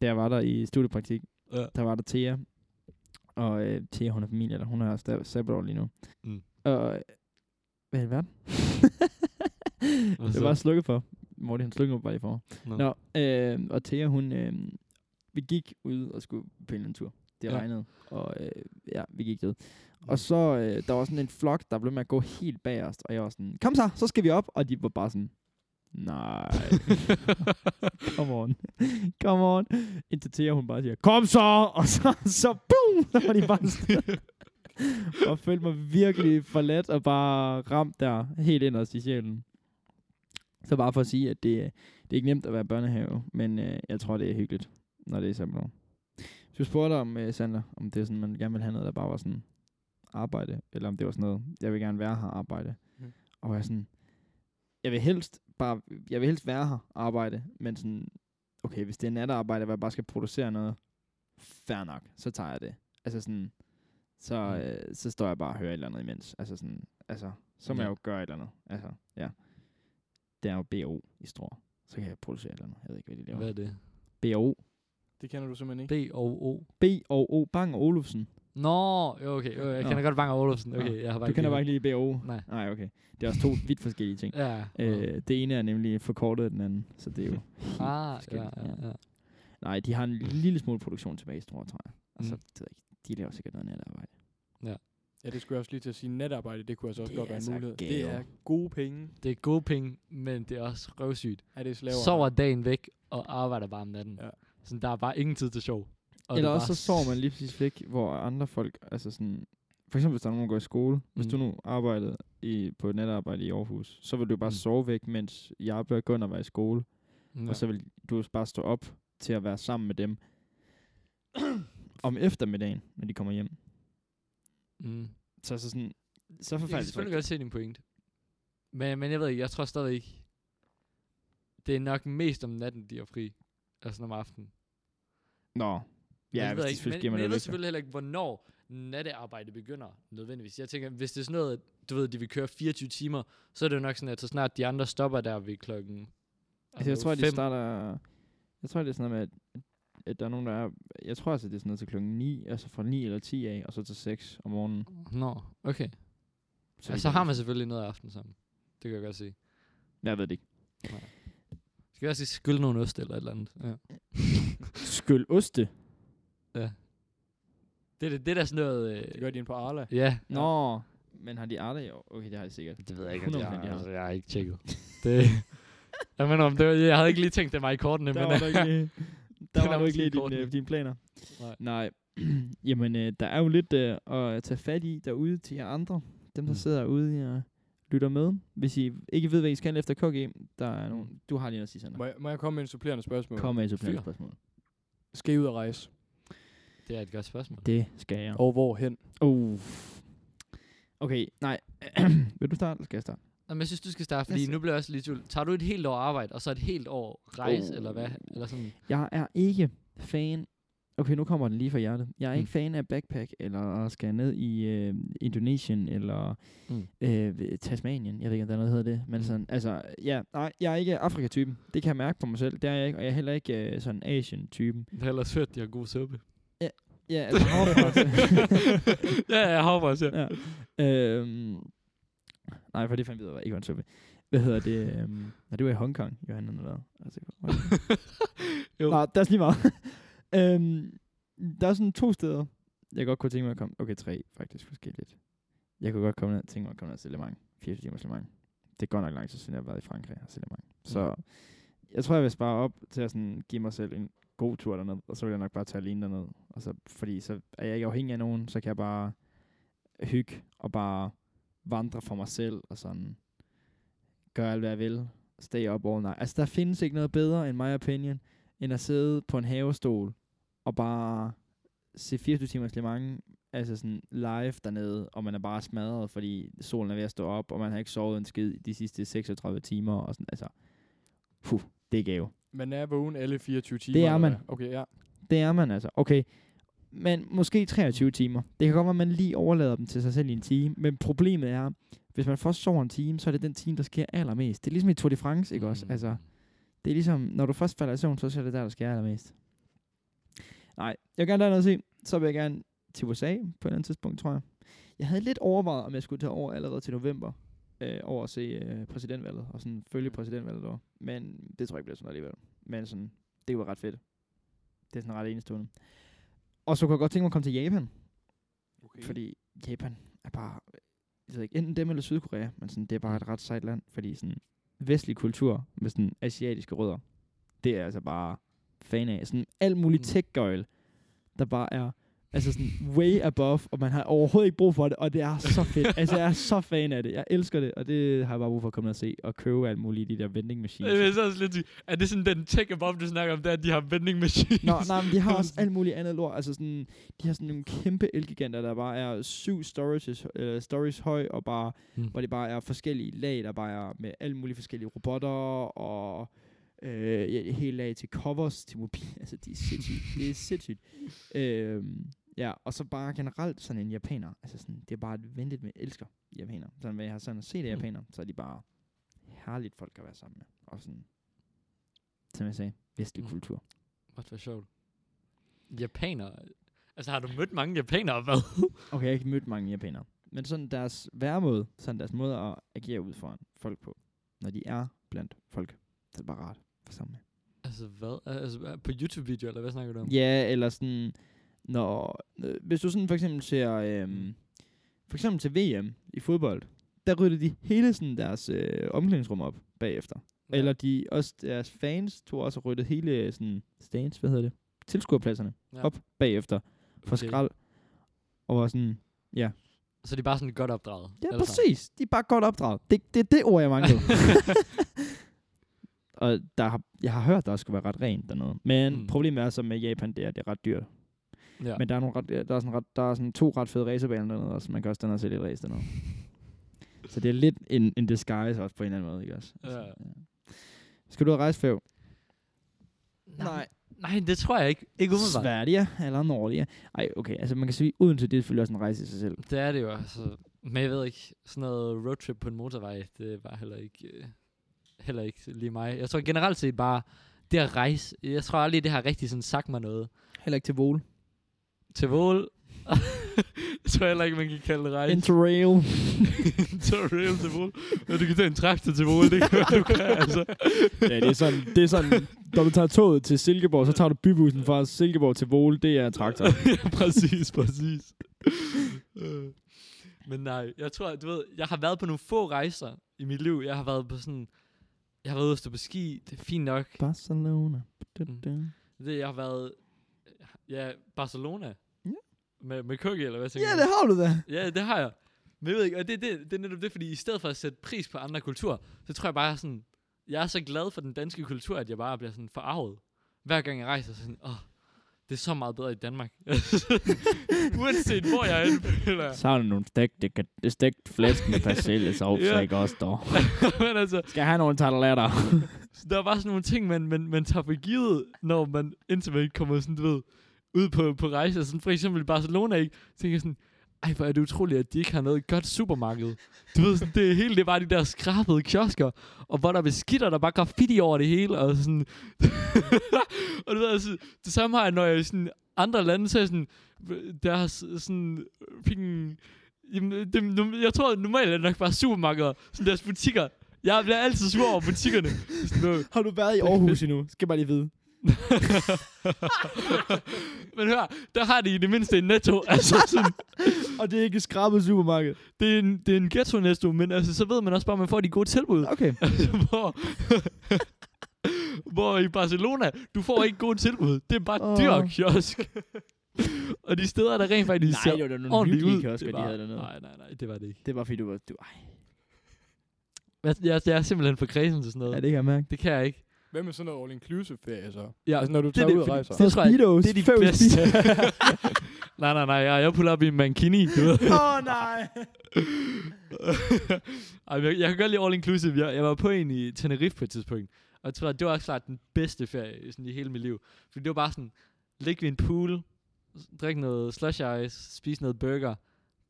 da jeg var der i studiepraktik, Ja. der var der Thea. Og øh, Thea, hun er familie, eller hun er stadig sabbatår lige nu. Mm. Og, øh, hvad i alverden? *laughs* Hvad det var slukket for. Morty, han slukkede bare lige for. Nå. Nå, øh, og Thea, hun, øh, vi gik ud og skulle på en eller anden tur. Det Ja. regnede, og øh, ja, vi gik ud. Og så, øh, der var sådan en flok, der blev med at gå helt bagerst, og jeg var sådan, kom så, så skal vi op, og de var bare sådan, nej, *laughs* come on, come on. Indtil Thea, hun bare siger, kom så, og så, så boom, så var de bare sådan, *laughs* og følte mig virkelig forladt og bare ramt der, helt inderst i sjælen. Så bare for at sige, at det, det er ikke nemt at være børnehave, men øh, jeg tror, det er hyggeligt, når det er sabbatår. Du spurgte om, øh, Sander, om det er sådan, man gerne vil have noget, der bare var sådan arbejde, eller om det var sådan noget, jeg vil gerne være her arbejde. Mm. Og jeg sådan, jeg vil helst bare, jeg vil helst være her arbejde, men sådan, okay, hvis det er natarbejde, hvor jeg bare skal producere noget, fair nok, så tager jeg det. Altså sådan, så, Mm. øh, så står jeg bare og hører et eller andet imens. Altså sådan, altså, så må Ja. jeg jo gøre et eller andet. Altså, ja. Det er jo BO i Struer. Så kan jeg producere et eller andet. Jeg ved ikke, hvad de laver. Hvad er det? BO. Det kender du simpelthen ikke. B og O. B og O. Bang og Olufsen. Nå, jo, okay. Jo, jeg Nå. kender godt Bang og Olufsen. Nå. Okay, jeg har bare Du kender bare lige ikke lige BO. Nej. Nej, okay. Det er også to vidt forskellige ting. *laughs* Ja. Øh, det ene er nemlig forkortet af den anden, så det er jo *laughs* helt ah, ja, ja, ja. Nej, de har en lille smule produktion tilbage i Struer, tror jeg. Altså, Mm. det ved jeg ikke. De laver sikkert noget natarbejde. Ja, det skulle jeg også lige til at sige. Netarbejde, det kunne altså også Det godt er være en altså mulighed. gave. Det er gode penge. Det er gode penge, men det er også røvsygt. Er det slaver? Sover dagen væk og arbejder bare om natten. Ja. Så der er bare ingen tid til sjov. Og Eller er også så bare sover man lige præcis væk, hvor andre folk, altså sådan, for eksempel hvis der er nogen, der går i skole, hvis Mm. du nu arbejdede i, på et natarbejde i Aarhus, så vil du bare Mm. sove væk, mens jeg gå og være i skole, Ja. og så vil du bare stå op til at være sammen med dem *coughs* om eftermiddagen, når de kommer hjem. Mm. Så altså sådan, så Jeg kan selvfølgelig godt se din point. Men, men jeg ved ikke, jeg tror stadig ikke, det er nok mest om natten, de er fri. Altså om aftenen. Nå. Ja, jeg hvis ved de ikke, men, giver mig men jeg det ved selvfølgelig heller ikke, hvornår nattearbejde begynder nødvendigvis. Jeg tænker, hvis det er sådan noget, du ved, de vil køre 24 timer, så er det jo nok sådan, at så snart de andre stopper der ved klokken Altså, jeg tror, at de fem. starter... Jeg tror, det er sådan noget med, at, at der er nogen, der er... Jeg tror altså, det er sådan noget til klokken 9, altså fra 9 eller 10 af, og så til 6 om morgenen. Nå, okay. Så, ja, så har man selvfølgelig noget aften sammen. Det kan jeg godt se. Jeg ved det ikke. Skal vi også lige skylde nogle ost eller et eller andet? Ja. *laughs* Skyld oste. ja. Det, er det, det er da sådan noget... Øh, Det gør de inde på Arla. ja. Nå, men har de Arla i år? Okay, det har de sikkert. Det ved jeg ikke, om de 100% har. jeg, altså, jeg har ikke tjekket. det, jeg mener, om det var, jeg havde ikke lige tænkt det var i kortene, Der men... var du ikke lige, *laughs* der var er du ikke måske lige dine, øh, dine planer. Nej. Nej. *clears throat* Jamen, øh, der er jo lidt øh, at tage fat i derude til jer andre. Dem, der Mm. sidder ude og lytter med. Hvis I ikke ved, hvad I skal efter KG, der er nogen... Du har lige noget at sige, Sander. Må jeg, må jeg komme med en supplerende spørgsmål? Kom med et supplerende Fyr. spørgsmål. Skal I ud og rejse? Det er et godt spørgsmål. Det skal jeg. Og hvorhen? Uh. Okay, nej. *clears throat* Vil du starte, eller skal jeg starte? Nå, men jeg synes, du skal starte, fordi nu bliver jeg også lige i tvivl. Tager du et helt år arbejde, og så et helt år rejse, Oh. eller hvad? Eller sådan? Jeg er ikke fan... Okay, nu kommer den lige fra hjertet. Jeg er Mm. ikke fan af backpack, eller skal ned i øh, Indonesien, eller Mm. øh, Tasmanien. Jeg ved ikke, om der er noget, der hedder det. Men Mm. sådan, altså, ja, nej, jeg er ikke Afrika-typen. Det kan jeg mærke på mig selv. Det er jeg ikke. Og jeg er heller ikke øh, sådan Asian-typen. Det er ellers fedt, de har god suppe. Ja, altså havregrød. *laughs* ja, ja, havregrød, ja. ja. Øhm, nej, for det fandt vi ud af, ikke var en suppe. Hvad hedder det? Øhm, nej, det var i Hongkong, Johan, eller hvad? Altså, var *laughs* det- jo. Nej, der er lige meget. Øhm, der er sådan to steder, jeg godt kunne tænke mig at komme. Okay, tre faktisk forskelligt. Jeg kunne godt komme ned, tænke mig at komme ned til Le Mans. 24 timers Le Mans. Det er godt nok lang tid siden, jeg har været i Frankrig og Le Mans. Så jeg tror, jeg vil spare op til at sådan give mig selv en god tur derned, og så vil jeg nok bare tage alene derned. Og så, fordi så er jeg ikke afhængig af nogen, så kan jeg bare hygge og bare vandre for mig selv og sådan gøre alt, hvad jeg vil. Stay up all night. Altså, der findes ikke noget bedre, in my opinion, end at sidde på en havestol og bare se 24 timers Le Mans altså sådan live dernede, og man er bare smadret, fordi solen er ved at stå op, og man har ikke sovet en skid de sidste 36 timer, og sådan, altså, puh, det er gave. Man er vågen alle 24 timer. Det er eller man. hvad? Okay, ja. Det er man altså. Okay, men måske 23 timer. Det kan godt være, at man lige overlader dem til sig selv i en time, men problemet er, hvis man først sover en time, så er det den time, der sker allermest. Det er ligesom i Tour de France, ikke også? Mm. Altså, det er ligesom, når du først falder i søvn, så er det der, der sker allermest. Nej, jeg vil gerne derned og se. Så vil jeg gerne til USA på et eller andet tidspunkt, tror jeg. Jeg havde lidt overvejet, om jeg skulle tage over allerede til november, øh, over at se øh, præsidentvalget, og sådan følge præsidentvalget der. Men det tror jeg ikke bliver sådan noget alligevel. Men sådan, det var ret fedt. Det er sådan ret enestående. Og så kunne jeg godt tænke mig at komme til Japan, Okay. fordi Japan er bare, jeg ved ikke, enten dem eller Sydkorea, men sådan, det er bare et ret sejt land, fordi sådan vestlig kultur med sådan asiatiske rødder, det er altså bare fan af. Sådan alt muligt Mm. tech-gøjl, der bare er altså sådan way above, og man har overhovedet ikke brug for det, og det er så fedt. *laughs* altså, jeg er så fan af det. Jeg elsker det, og det har jeg bare brug for at komme ned og se, og købe alt muligt i de der vending machines. Jeg vil så også lidt sige, er det sådan den tech above, du snakker om, det er, at de har vending machines? Nå, nej, men de har også *laughs* alt muligt andet lort. Altså sådan, de har sådan nogle kæmpe elgiganter, der bare er syv storages, øh, stories høj, og bare, Mm. hvor det bare er forskellige lag, der bare er med alle mulige forskellige robotter, og øh, helt lag til covers til mobil. *laughs* Altså, de er sindssygt. det er sindssygt. Øhm, ja, og så bare generelt sådan en japaner. Altså sådan, det er bare et venligt med, jeg elsker japaner. Sådan, hvad jeg har sådan set af Mm. japaner, så er de bare herligt folk at være sammen med. Og sådan, som jeg sagde, vestlig Mm. kultur. What for sjovt. Japaner. Altså, har du mødt mange japanere, hvad? *laughs* Okay, jeg har ikke mødt mange japanere. Men sådan deres væremåde, sådan deres måde at agere ud foran folk på, når de er blandt folk, så er det bare rart for sammen med. altså, hvad? Altså, på YouTube-video, eller hvad snakker du om? Ja, eller sådan, når, øh, hvis du sådan for eksempel ser, øhm, for eksempel til VM i fodbold, der ryddede de hele sådan deres øh, omklædningsrum op bagefter. Ja. Eller de, også deres fans tog også og ryddede hele sådan stands, hvad hedder det, tilskuerpladserne Ja. op bagefter for Okay. skrald. Og var sådan, ja, Så de er bare sådan godt opdraget? Ja, præcis. De er bare godt opdraget. Det, det er det ord, jeg manglede. *laughs* *laughs* og der har, jeg har hørt, der også skulle være ret rent dernede. Men Mm. problemet er så med Japan, det er, det er ret dyrt. Ja. Men der er, nogle ret, der, er sådan ret, der er sådan to ret fede racerbaner dernede også. Man kan også dernede og se lidt race dernede. *laughs* så det er lidt en, en disguise også på en eller anden måde, ikke også? Ja. ja. Skal du have rejse fæv? Nej. Nej, det tror jeg ikke. Ikke umiddelbart. Sverige eller Norge? Ej, okay. Altså man kan sige, uden til det er selvfølgelig også en rejse i sig selv. Det er det jo, altså. Men jeg ved ikke, sådan noget roadtrip på en motorvej, det var heller ikke, øh, heller ikke lige mig. Jeg tror generelt set bare, det at rejse, jeg tror aldrig, det har rigtig sådan sagt mig noget. Heller ikke til Vole. Til Vål, *laughs* jeg tror heller ikke, man kan kalde det rejse. Interrail. *laughs* Interrail til Vål. Men du kan tage en traktor til Vål, det kan du kan, altså. ja, det er sådan, det er sådan, når du tager toget til Silkeborg, så tager du bybussen fra Silkeborg til Vole, det er traktor. *laughs* ja, præcis, præcis. Øh. Men nej, jeg tror, du ved, jeg har været på nogle få rejser i mit liv. Jeg har været på sådan, jeg har været ude at stå på ski, det er fint nok. Barcelona. Mm. Det, jeg har været, ja, Barcelona. Ja. Med, med Cookie, eller hvad tænker Ja, det har du da. Ja, det har jeg. Men jeg ved ikke, og det, det, det er netop det, fordi i stedet for at sætte pris på andre kulturer, så tror jeg bare sådan, jeg er så glad for den danske kultur, at jeg bare bliver sådan forarvet. Hver gang jeg rejser, så sådan, åh, det er så meget bedre i Danmark. *laughs* Uanset hvor jeg er. Så har du nogle stegte, stegt flæsk med persillesovs, Ja. ja. ikke også dog. *laughs* Men altså, Skal jeg have nogle tarteletter? så *laughs* der er bare sådan nogle ting, man, man, man tager for givet, når man indtil man kommer sådan, du ved, ud på, på rejser. Sådan for eksempel i Barcelona, ikke? Så tænker jeg sådan, ej, hvor er det utroligt, at de ikke har noget godt supermarked. Du ved, sådan, det hele, det bare de der skrabede kiosker, og hvor der er beskitter, der bare graffiti over det hele, og sådan... *laughs* og du ved, altså, det samme har jeg, når jeg i sådan andre lande, så er sådan, der er s- sådan, fucking, jamen, det, jeg tror, normalt er det nok bare supermarkeder, sådan deres butikker. Jeg bliver altid sur over butikkerne. *laughs* Sådan, "Nå, har du været i Aarhus endnu? Skal bare lige vide. *laughs* Men hør, der har de i det mindste en netto. *laughs* Altså sådan, Og det er ikke et skrabet supermarked. det, er en, det er en ghetto netto, men altså, så ved man også bare, at man får de gode tilbud. Okay. *laughs* Altså, hvor, hvor i Barcelona, du får ikke gode tilbud. Det er bare Åh. oh. dyr kiosk. og de steder, der rent faktisk Nej, ser det var da nogle ordentligt hyggelige ud. kiosker, det de var, havde dernede. Nej, nej, nej, det var det ikke. Det var fordi, du var... Du, ej, Jeg, jeg, jeg er simpelthen for kredsen til sådan noget. ja, det kan jeg mærke. Det kan jeg ikke. Hvad med sådan noget all-inclusive ferie så? Ja, altså når du det er tager det, ud og rejser. Det jeg- Speedos. det er de Fem bedste. *laughs* Nej, nej, nej, jeg, jeg puller op i en mankini, du ved. Åh, oh, nej. *laughs* Ej, jeg, jeg kan godt lide all inclusive. Jeg, jeg var på en i Tenerife på et tidspunkt. Og jeg tror, at det var også klart den bedste ferie sådan, i hele mit liv. Fordi det var bare sådan, ligge ved en pool, drikke noget slush ice, spise noget burger,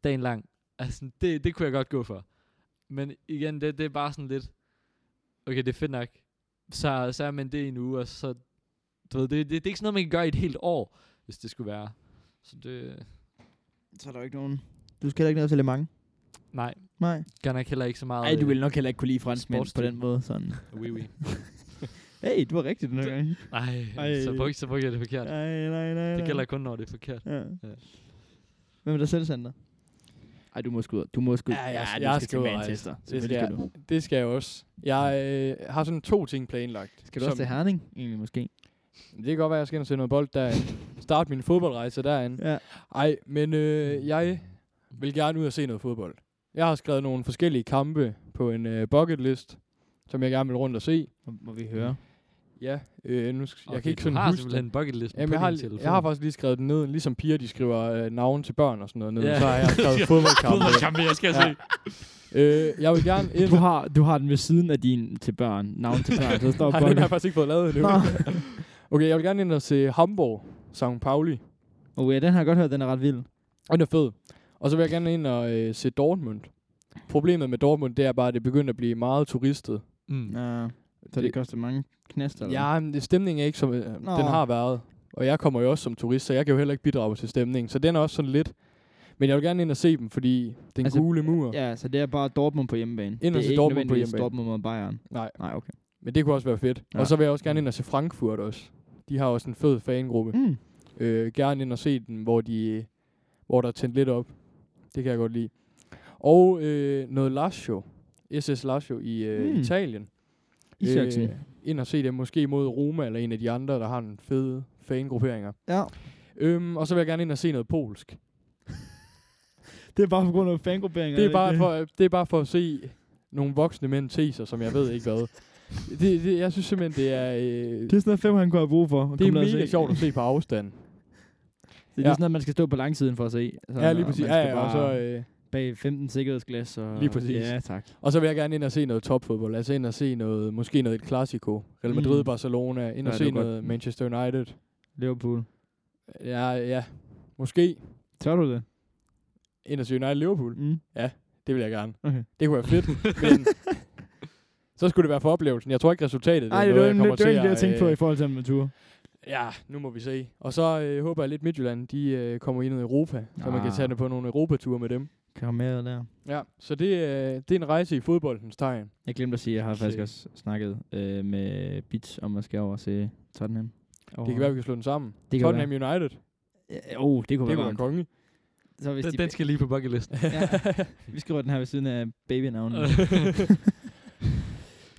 dagen lang. Altså, det, det kunne jeg godt gå for. Men igen, det, det er bare sådan lidt, okay, det er fedt nok. Så, så er man det i en uge, og så, du ved, det, det, det er ikke sådan noget, man kan gøre i et helt år, hvis det skulle være. Så det, Så er der jo ikke nogen... Du skal heller ikke ned til Le Mans. nej, Nej. gør nok heller ikke så meget. Nej, du øh, vil nok heller ikke kunne lide franskmænd på sportstypen. den måde. Sådan. Oui, oui. *laughs* Hey, du var rigtig den her gang. Nej, Ej. så brugte, så brugte jeg det forkert. Nej, nej, nej. Det nej. gælder kun, når det er forkert. Ja. Ja. Hvem er der selv, Sander? Ej, du må sgu ud. Du må sgu Ja, jeg- du jeg skal skal til. Manchester. Det skal, skal du. det skal jeg også. Jeg øh, har sådan to ting planlagt. Skal du også til Herning, egentlig måske? Det kan godt være, at jeg skal ind og se noget bold derinde. Start min fodboldrejse derinde. Ja. Ej, men øh, jeg vil gerne ud og se noget fodbold. Jeg har skrevet nogle forskellige kampe på en øh, bucket list, som jeg gerne vil rundt og se. Må vi høre? Ja, øh, nu skal, jeg kan ikke du sådan har huske simpelthen en bucket list Jamen, på jeg, har, din telefon. jeg har faktisk lige skrevet den ned, ligesom piger, de skriver øh, navn til børn og sådan noget ned. Ja. Så har jeg skrevet *laughs* fodboldkampe. Fodboldkampe, jeg skal Ja. se. øh, jeg vil gerne ind... Du har, du har den ved siden af din til børn. Navn til børn. Så står *laughs* Nej, den har jeg faktisk ikke fået lavet endnu. *laughs* Okay, jeg vil gerne ind og se Hamburg, St. Pauli. Oh ja, den har jeg godt hørt, den er ret vild. Og den er fed. Og så vil jeg gerne ind og øh, se Dortmund. Problemet med Dortmund, det er bare, at det begynder at blive meget turistet. Mm. Ja, så det, Det- koster mange knaster. eller? Ja, men stemningen er ikke som øh, den har været. Og jeg kommer jo også som turist, så jeg kan jo heller ikke bidrage til stemningen. Så den er også sådan lidt... Men jeg vil gerne ind og se dem, fordi den Altså, gule mur... Ja, så det er bare Dortmund på hjemmebane. Ind og se Dortmund på hjemmebane. Dortmund mod Bayern. Nej, Nej, okay. men det kunne også være fedt. Ja. Og så vil jeg også gerne ind og se Frankfurt også. De har også en fed fangruppe. Mm. Øh, gerne ind og se den, hvor, de, hvor der er tændt lidt op. Det kan jeg godt lide. Og øh, noget Lazio. SS Lazio i øh, mm. Italien. Isaksen. ind og se dem måske mod Roma eller en af de andre, der har en fede fangrupperinger. Ja. Øhm, og så vil jeg gerne ind og se noget polsk. *laughs* Det er bare på grund af fangrupperinger. Det er, bare for, det er bare for at se nogle voksne mænd te sig, som jeg ved ikke hvad. Det, det, jeg synes simpelthen, det er, øh, Det er sådan noget, fem han kunne have brug for. det er mega se. sjovt at se på afstand. Det er Ja. sådan noget, man skal stå på langsiden for at se. Sådan, ja, lige præcis. Ja, ja, og så, bare øh, bag 15 sikkerhedsglas. Og Lige præcis. Ja, tak. og så vil jeg gerne ind og se noget topfodbold. Altså ind og se noget, måske noget et Clasico. Real Madrid, Mm. Barcelona. Ind og Ja, se det noget godt. Manchester United. Liverpool. Ja, ja. Måske Tør du det? ind og se United Liverpool. Mm. Det vil jeg gerne. Okay. Det kunne være fedt, *laughs* men så skulle det være for oplevelsen. Jeg tror ikke, resultatet Nej, det, er det, noget, det, jeg kommer det, det, til det, det, jeg tænkte på øh, i forhold til Amateur. Ja, nu må vi se. Og så øh, håber jeg lidt Midtjylland, de øh, kommer ind i Europa, så man kan Ah. tage det på nogle Europature med dem. Med der? Ja, så det, øh, det er en rejse i fodboldens tegn. Jeg glemte at sige, at jeg har Okay. faktisk også snakket øh, med Beats om at skal over og se Tottenham. Det kan være, vi kan slå den sammen. Det kan Tottenham United, Ja, oh, det kunne det være kunne være konge. Så hvis Den, de den skal lige på bucket list. *laughs* ja, vi skriver den her ved siden af babynavnet. *laughs*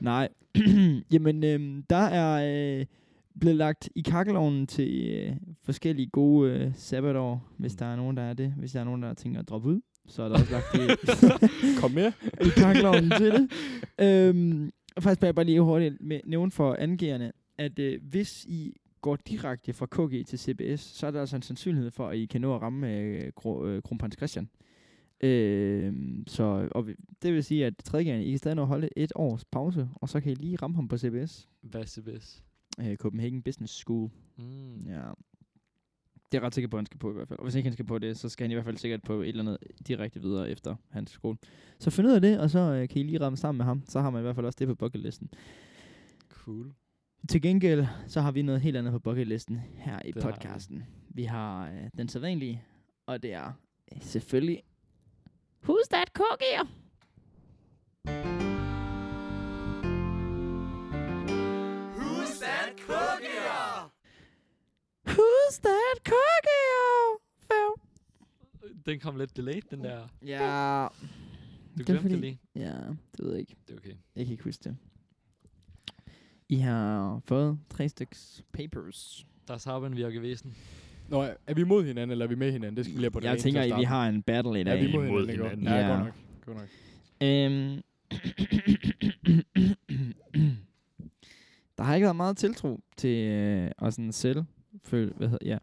Nej. *clears throat* Jamen, øhm, der er øh, blevet lagt i kakkelovnen til øh, forskellige gode øh, sabbatår, hvis der er nogen, der er det. Hvis der er nogen, der tænker at droppe ud, så er der også lagt i, *laughs* Kom med. *laughs* i kakkelovnen til det. Øhm, og faktisk jeg bare lige hurtigt med, nævne for angiverne, at øh, hvis I går direkte fra KG til CBS, så er der altså en sandsynlighed for, at I kan nå at ramme øh, Gro, øh, Kronprins Christian. Øh, så og vi- det vil sige, at tredje I kan stadig nå at holde et års pause, og så kan I lige ramme ham på CBS. Hvad er CBS? Øh, Copenhagen Business School. Mm. Ja. Det er jeg ret sikker på, at han skal på i hvert fald. Og hvis ikke han skal på det, så skal han i hvert fald sikkert på et eller andet direkte videre efter hans skole. Så find ud af det, og så øh, kan I lige ramme sammen med ham. Så har man i hvert fald også det på bucketlisten. Cool. Til gengæld, så har vi noget helt andet på bucketlisten her i Det har vi. podcasten. Vi har øh, den sædvanlige, og det er øh, selvfølgelig... Who's that cookie? Who's that cookie? Den kom lidt delayed, den der. Ja, Du glemte fordi- det lige. ja, det ved jeg ikke. Det er okay. Jeg kan ikke huske det. I har fået tre styks papers. Der er Sauben, vi er gewesen. Nå, er vi mod hinanden, eller er vi med hinanden? Det skal vi lige på det Jeg tænker, at vi har en battle i dag. Ja, vi er mod hinanden. hinanden. Ja, Ja. godt nok. Godt nok. Øhm. *coughs* der har ikke været meget tiltro til øh, at sådan selv føle, hvad hedder, ja.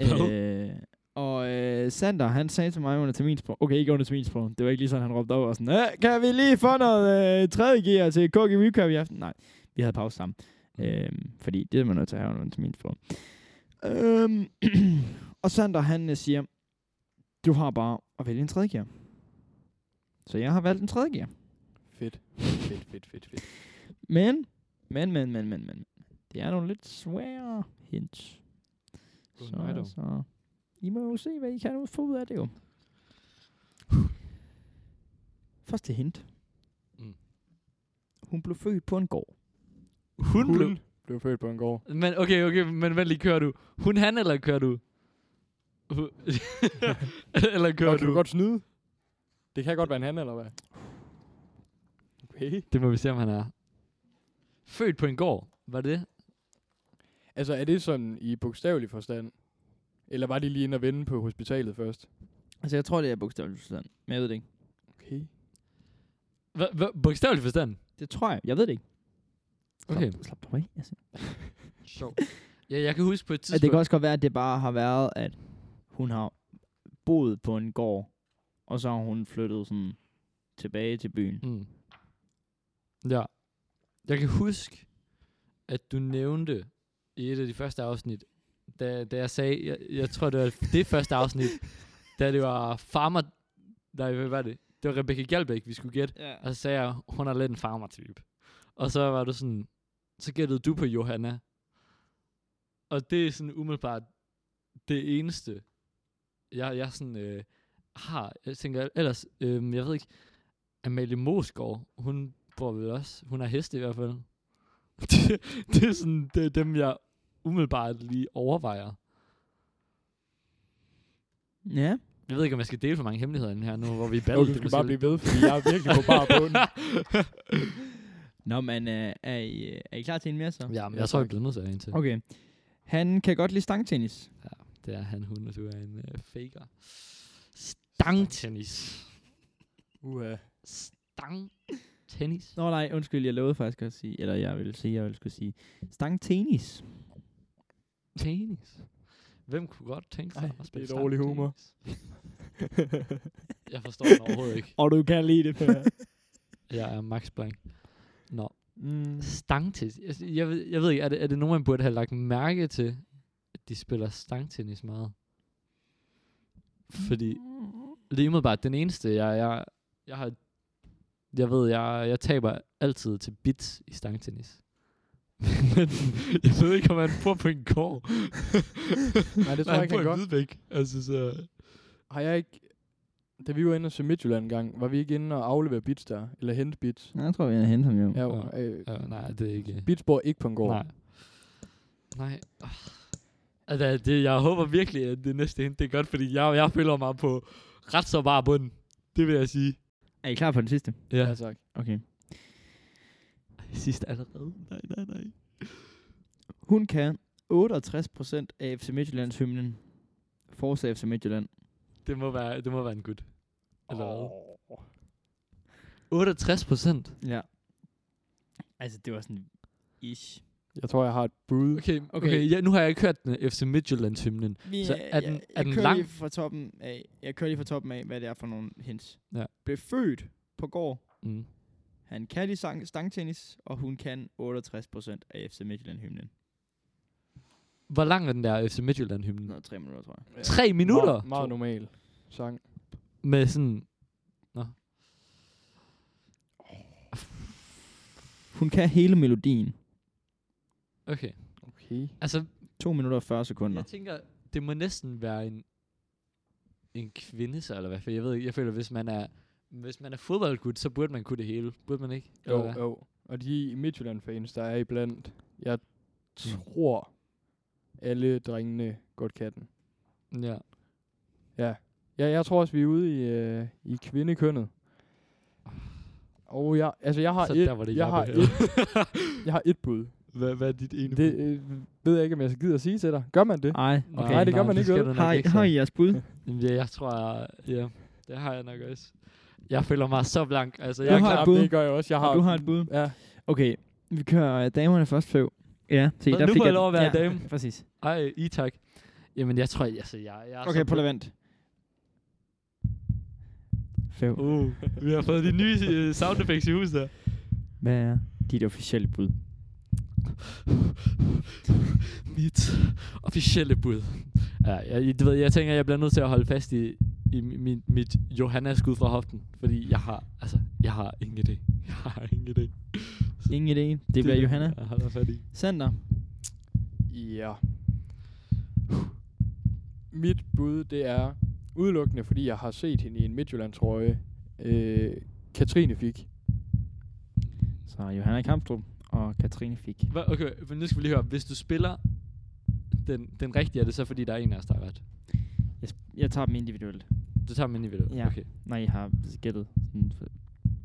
*laughs* Øh, og øh, Sander, han sagde til mig under terminsprog, okay, ikke under terminsprog, det var ikke lige sådan, han råbte og sådan, "Øh, kan vi lige få noget øh, tredje gear til KG Recap i aften? Nej, vi havde pause sammen. Mm. Øhm, fordi det er man nødt til at have under terminsprog. Øhm, *clears throat* og Sander, han øh, siger, du har bare at vælge en tredje gear. Så jeg har valgt en tredje gear. Fedt. Fedt, fedt, fedt, fedt. Men, men, men, men, men, men. Det er nogle lidt svære hints. Gud, nej dog. så I må jo se, hvad I kan få ud af det jo. Første hint. Mm. Hun blev født på en gård. Hun blev... Hun blev født på en gård. Men okay, okay, men vent lige, kører du? Hun han, eller kører du? *laughs* Eller kører Nå, kan du? du godt snyde? Det kan godt være en han, eller hvad? Okay. Det må vi se, om han er. Født på en gård, var det? Altså, er det sådan i bogstavelig forstand? Eller var de lige inde og vende på hospitalet først? Altså, jeg tror, det er bogstaveligt forstand. Men jeg ved det ikke. Okay. Hva, hva, bogstavelig forstand? Det tror jeg. Jeg ved det ikke. Slap, Okay. Slap dig af. Jeg *laughs* siger. Sjovt. Ja, jeg kan huske på et tidspunkt... det kan også godt være, at det bare har været, at hun har boet på en gård, og så har hun flyttet sådan tilbage til byen. Mm. Ja. Jeg kan huske, at du nævnte i et af de første afsnit, da, da jeg sagde, jeg, jeg tror, det var det første afsnit, da det var farmer... Nej, hvad var det? Det var Rebecca Gjalbæk, vi skulle gætte. Ja. Og så sagde jeg, hun er lidt en farmer-type. Og så var du sådan, så gættede du på Johanna. Og det er sådan umiddelbart det eneste, jeg, jeg sådan øh, har. Jeg tænker ellers, øh, jeg ved ikke, Amalie Mosgaard, hun bor vel også, hun er heste i hvert fald. *laughs* det, det er sådan, det er dem, jeg umiddelbart lige overvejer. Ja. Jeg ved ikke, om jeg skal dele for mange hemmeligheder inde her nu, hvor vi er du skal bare blive ved, fordi jeg er virkelig på bar på den. *laughs* Nå, men øh, er, I, øh, er I klar til en mere så? Ja, men Ja, jeg tror, jeg bliver nødt til at have en til. Okay. Han kan godt lide stangtennis. Det er han, hun, og du er en uh, faker. Stangtennis. Uha. Stangtennis. Nå nej, undskyld, jeg lovede faktisk at sige, eller jeg vil sige, jeg vil skulle sige, stangtennis. Tennis. Hvem kunne godt tænke sig Ej, at det spille er dårlig humor. *laughs* Jeg forstår den overhovedet ikke. Og du kan lide det, Per. *laughs* Jeg er max blank. Nå. mm. Stangtennis. Jeg, jeg, ved, jeg ved ikke, er det, er det nogen, man burde have lagt mærke til, at de spiller stangtennis meget? Fordi lige med bare den eneste, jeg, jeg, jeg har, jeg ved, jeg, jeg taber altid til bits i stangtennis. Men *laughs* jeg ved ikke, om han bor på en gård. *laughs* Nej, det tror jeg ikke, han han i Hvidbæk. Altså, så... Har jeg ikke... Da vi var inde og se Midtjylland en gang, var vi ikke inde og aflevere bits der? Eller hente bits? Nej, jeg tror, jeg henter ham jo. Ja, Ja. øh, Ja, nej, det er ikke... bits bor ikke på en gård. Nej. Nej. Altså, det, jeg håber virkelig, at det næste hint, det er godt, fordi jeg, jeg føler mig på ret så bare bund. Det vil jeg sige. Er I klar på den sidste? Ja. Ja, tak. Okay. *laughs* Sidst allerede. Nej, nej, nej. Hun kan 68% af FC Midtjyllands hymnen. Forza FC Midtjylland. Det må være, det må være en gut. Eller hvad? Åh. 68 procent. Ja. Altså, det var sådan ish. Jeg tror, jeg har et bud. Okay, okay. Okay. ja, nu har jeg ikke hørt den FC Midtjyllands hymnen. Vi, Så er den- jeg, er jeg den kører lang? Lige fra toppen af, jeg kører lige fra toppen af, hvad det er for nogle hints. Ja. Blev født på gård. Mm. Han kan lide sang, stangtennis, og hun kan 68% af FC Midtjylland-hymnen. Hvor lang er den der FC Midtjylland hymnen? Noget tre minutter, tror jeg. Tre minutter? Meget, meget normal sang. Med sådan... Hun kan hele melodien. Okay. Okay. Altså, 2 minutter og 40 sekunder. Jeg tænker, det må næsten være en, en kvinde så, eller hvad? For jeg ved ikke, jeg føler, hvis man er, hvis man er fodboldgud, så burde man kunne det hele. Burde man ikke? Jo, jo. Og de Midtjylland-fans, der er iblandt, jeg tror, alle drengene godt kan den. Ja. Ja. Ja, jeg tror også, vi er ude i, øh, i kvindekønnet. Og jeg, altså jeg har så et, der var det jeg har Jappe et, jeg har et bud. *laughs* hvad, hvad er dit ene Det bud? øh, ved jeg ikke, om jeg gider at sige til dig. Gør man det? Ej, Nej, okay. Nej, det gør man ikke, skal vel? du nok Har, I- ikke har. I jeres bud? *laughs* Ja, jeg tror, jeg, ja, det har jeg nok også. Jeg føler mig så blank. Altså, Du jeg er har klar. et bud. Det gør jeg også. Jeg har, Og du har et bud? Ja. Okay, Vi kører øh, damerne først, Føv. Ja, se, Nå, der nu fik får jeg jeg lov at være ja, dame. Præcis. Ej, i tak. Jamen, jeg tror, altså, jeg, jeg er Okay, så på vent. Føv. Uh, vi har fået de nye øh, sound effects i huset der. Hvad er dit officielle bud? Mit officielle bud. Ja, jeg, du ved, jeg tænker, jeg bliver nødt til at holde fast i, i mit, mit Johanna-skud fra hoften. Fordi jeg har, altså, jeg har ingen idé. *laughs* Jeg har ingen idé. *laughs* Ingen idé. Det bliver Johanna. Jeg holder fat i. Sander. Ja. Mit bud, det er udelukkende, fordi jeg har set hende i en Midtjylland-trøje. Øh, Katrine fik. Så Johanna Kampstrup og Katrine Fik. Hva? Okay, men nu skal vi lige høre. Hvis du spiller den, den rigtige, er det så fordi, der er en af os, der har ret? Jeg, jeg tager dem individuelt, Du tager dem individuelt? Ja. Okay. når I har gættet. Sådan, for-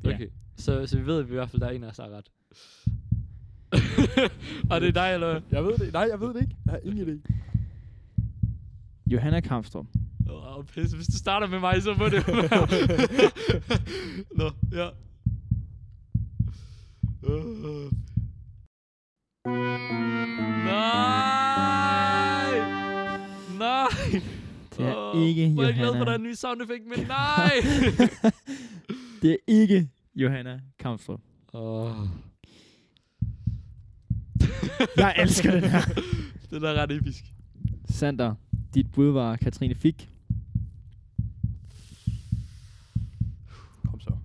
ja. okay. Så, så vi ved at vi i hvert fald, der er en af os, der har ret. *laughs* og det er dig, eller hvad? Jeg ved det. Nej, jeg ved det ikke. Jeg har ingen idé. Johanna Kampstrup. Åh, oh, pisse. Hvis du starter med mig, så må det jo være. *laughs* Nå, ja. Uh. Nej! Nej! Det er Åh, ikke hvor er jeg glad for, Johanna. at der er en ny sound effect, men nej! *laughs* det er ikke Johanna Kampstrup. oh. Jeg elsker den her. *laughs* Den er ret episk. Sander, dit bud var Katrine Fik. Kom så.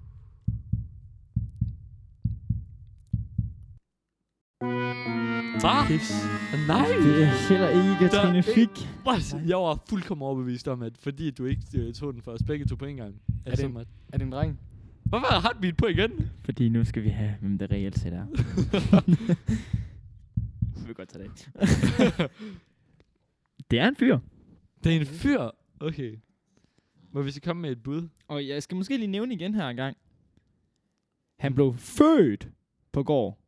Pis. nej! Det er heller ikke Katrine Der- Fik. Jeg var fuldkommen overbevist om, at fordi du ikke øh, tog den for os begge to på en gang. Er Er det- som at, Er det en dreng? Hvorfor har mit på igen? Fordi nu skal vi have, hvem det reelt set er. *laughs* Vi vil godt tage det. det er en fyr. Det er en fyr. Okay. Må vi så komme med et bud? Og jeg skal måske lige nævne igen her engang. Han blev født på gård.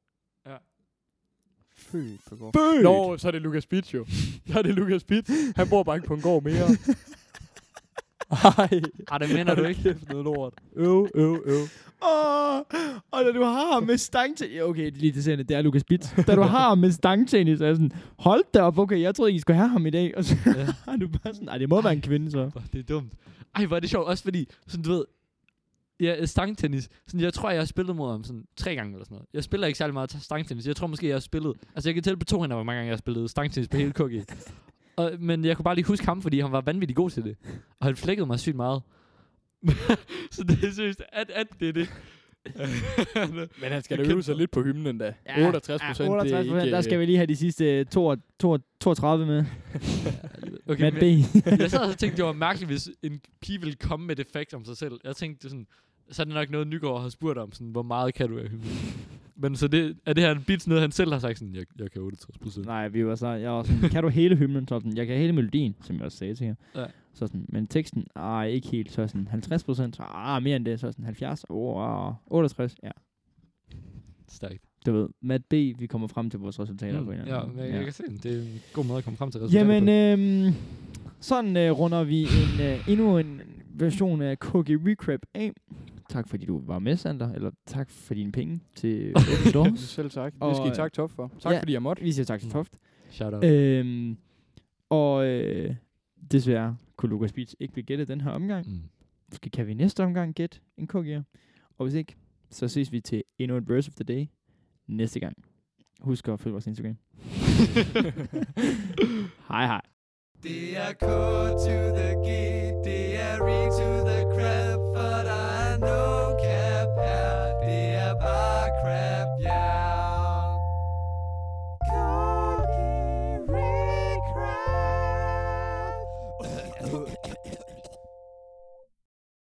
Født på gård. Født! Nå, så er det Lukas Pitch jo. *laughs* Så er det Lukas Pitch. Han bor bare ikke på en gård mere. *laughs* Ej. Ej, det mener du ikke. Kæft noget lort. Øv, øv, øv. Åh, og da du har ham med stangtennis... Okay, det er lige til scenen, det er Lukas Bits. da du har ham med stangtennis, så er jeg sådan, hold da op, okay, jeg troede, I skulle have ham i dag. Og så Ja. har *laughs* du bare sådan, nej, det må være en kvinde så. Det er dumt. Ej, hvor er det sjovt. Også fordi, sådan du ved, ja, stangtennis. Sådan, jeg tror, jeg har spillet mod ham sådan tre gange eller sådan noget. Jeg spiller ikke særlig meget stangtennis. Jeg tror måske, jeg har spillet... Altså, jeg kan tælle på to hænder, hvor mange gange jeg har spillet stangtennis på hele KG. *laughs* og, men jeg kunne bare lige huske ham, fordi han var vanvittig god til det. Og han flækkede mig sygt meget. *laughs* så det er seriøst, at, at det er det. *laughs* Men han skal da øve sig lidt på hymnen da. 68 procent, ja, 68 det er ikke... der skal vi lige have de sidste to, to, 32 med. okay, men, B. jeg sad og tænkte, det var mærkeligt, hvis en pige ville komme med det fact om sig selv. Jeg tænkte sådan, så er det nok noget, Nygaard har spurgt om, sådan, hvor meget kan du af hymnen? Men så det, er det her en bits noget, han selv har sagt sådan, jeg, jeg kan 68 procent. Nej, vi var så, jeg var sådan, kan du hele hymnen? Så sådan, jeg kan hele melodien, som jeg også sagde til jer. Ja. Så sådan, men teksten, ah, ikke helt. Så sådan 50 procent, så ah, mere end det. Så sådan 70, oh, ah, 68, ja. Stærkt. Du ved, Matt B, vi kommer frem til vores resultater Mm, på en eller ja, anden men måde. jeg kan se, det er en god måde at komme frem til resultater Jamen, øhm, sådan øh, runder vi en, øh, endnu en version af KG Recap af. Tak fordi du var med, Sander. Eller tak for dine penge til *laughs* Open Doors. Selv tak. Og, Det skal I øh, tak Tof for. Tak ja. fordi jeg måtte. Vi siger tak til Toft. Shout out. Øhm, og øh, desværre kunne Lukas Beats ikke blive gættet den her omgang. Mm. Måske kan vi næste omgang gætte en KG'er. Og hvis ikke, så ses vi til endnu et Verse of the Day næste gang. Husk at følge vores Instagram. *laughs* hej hej. Det er K to the G, det er R to the crab. know.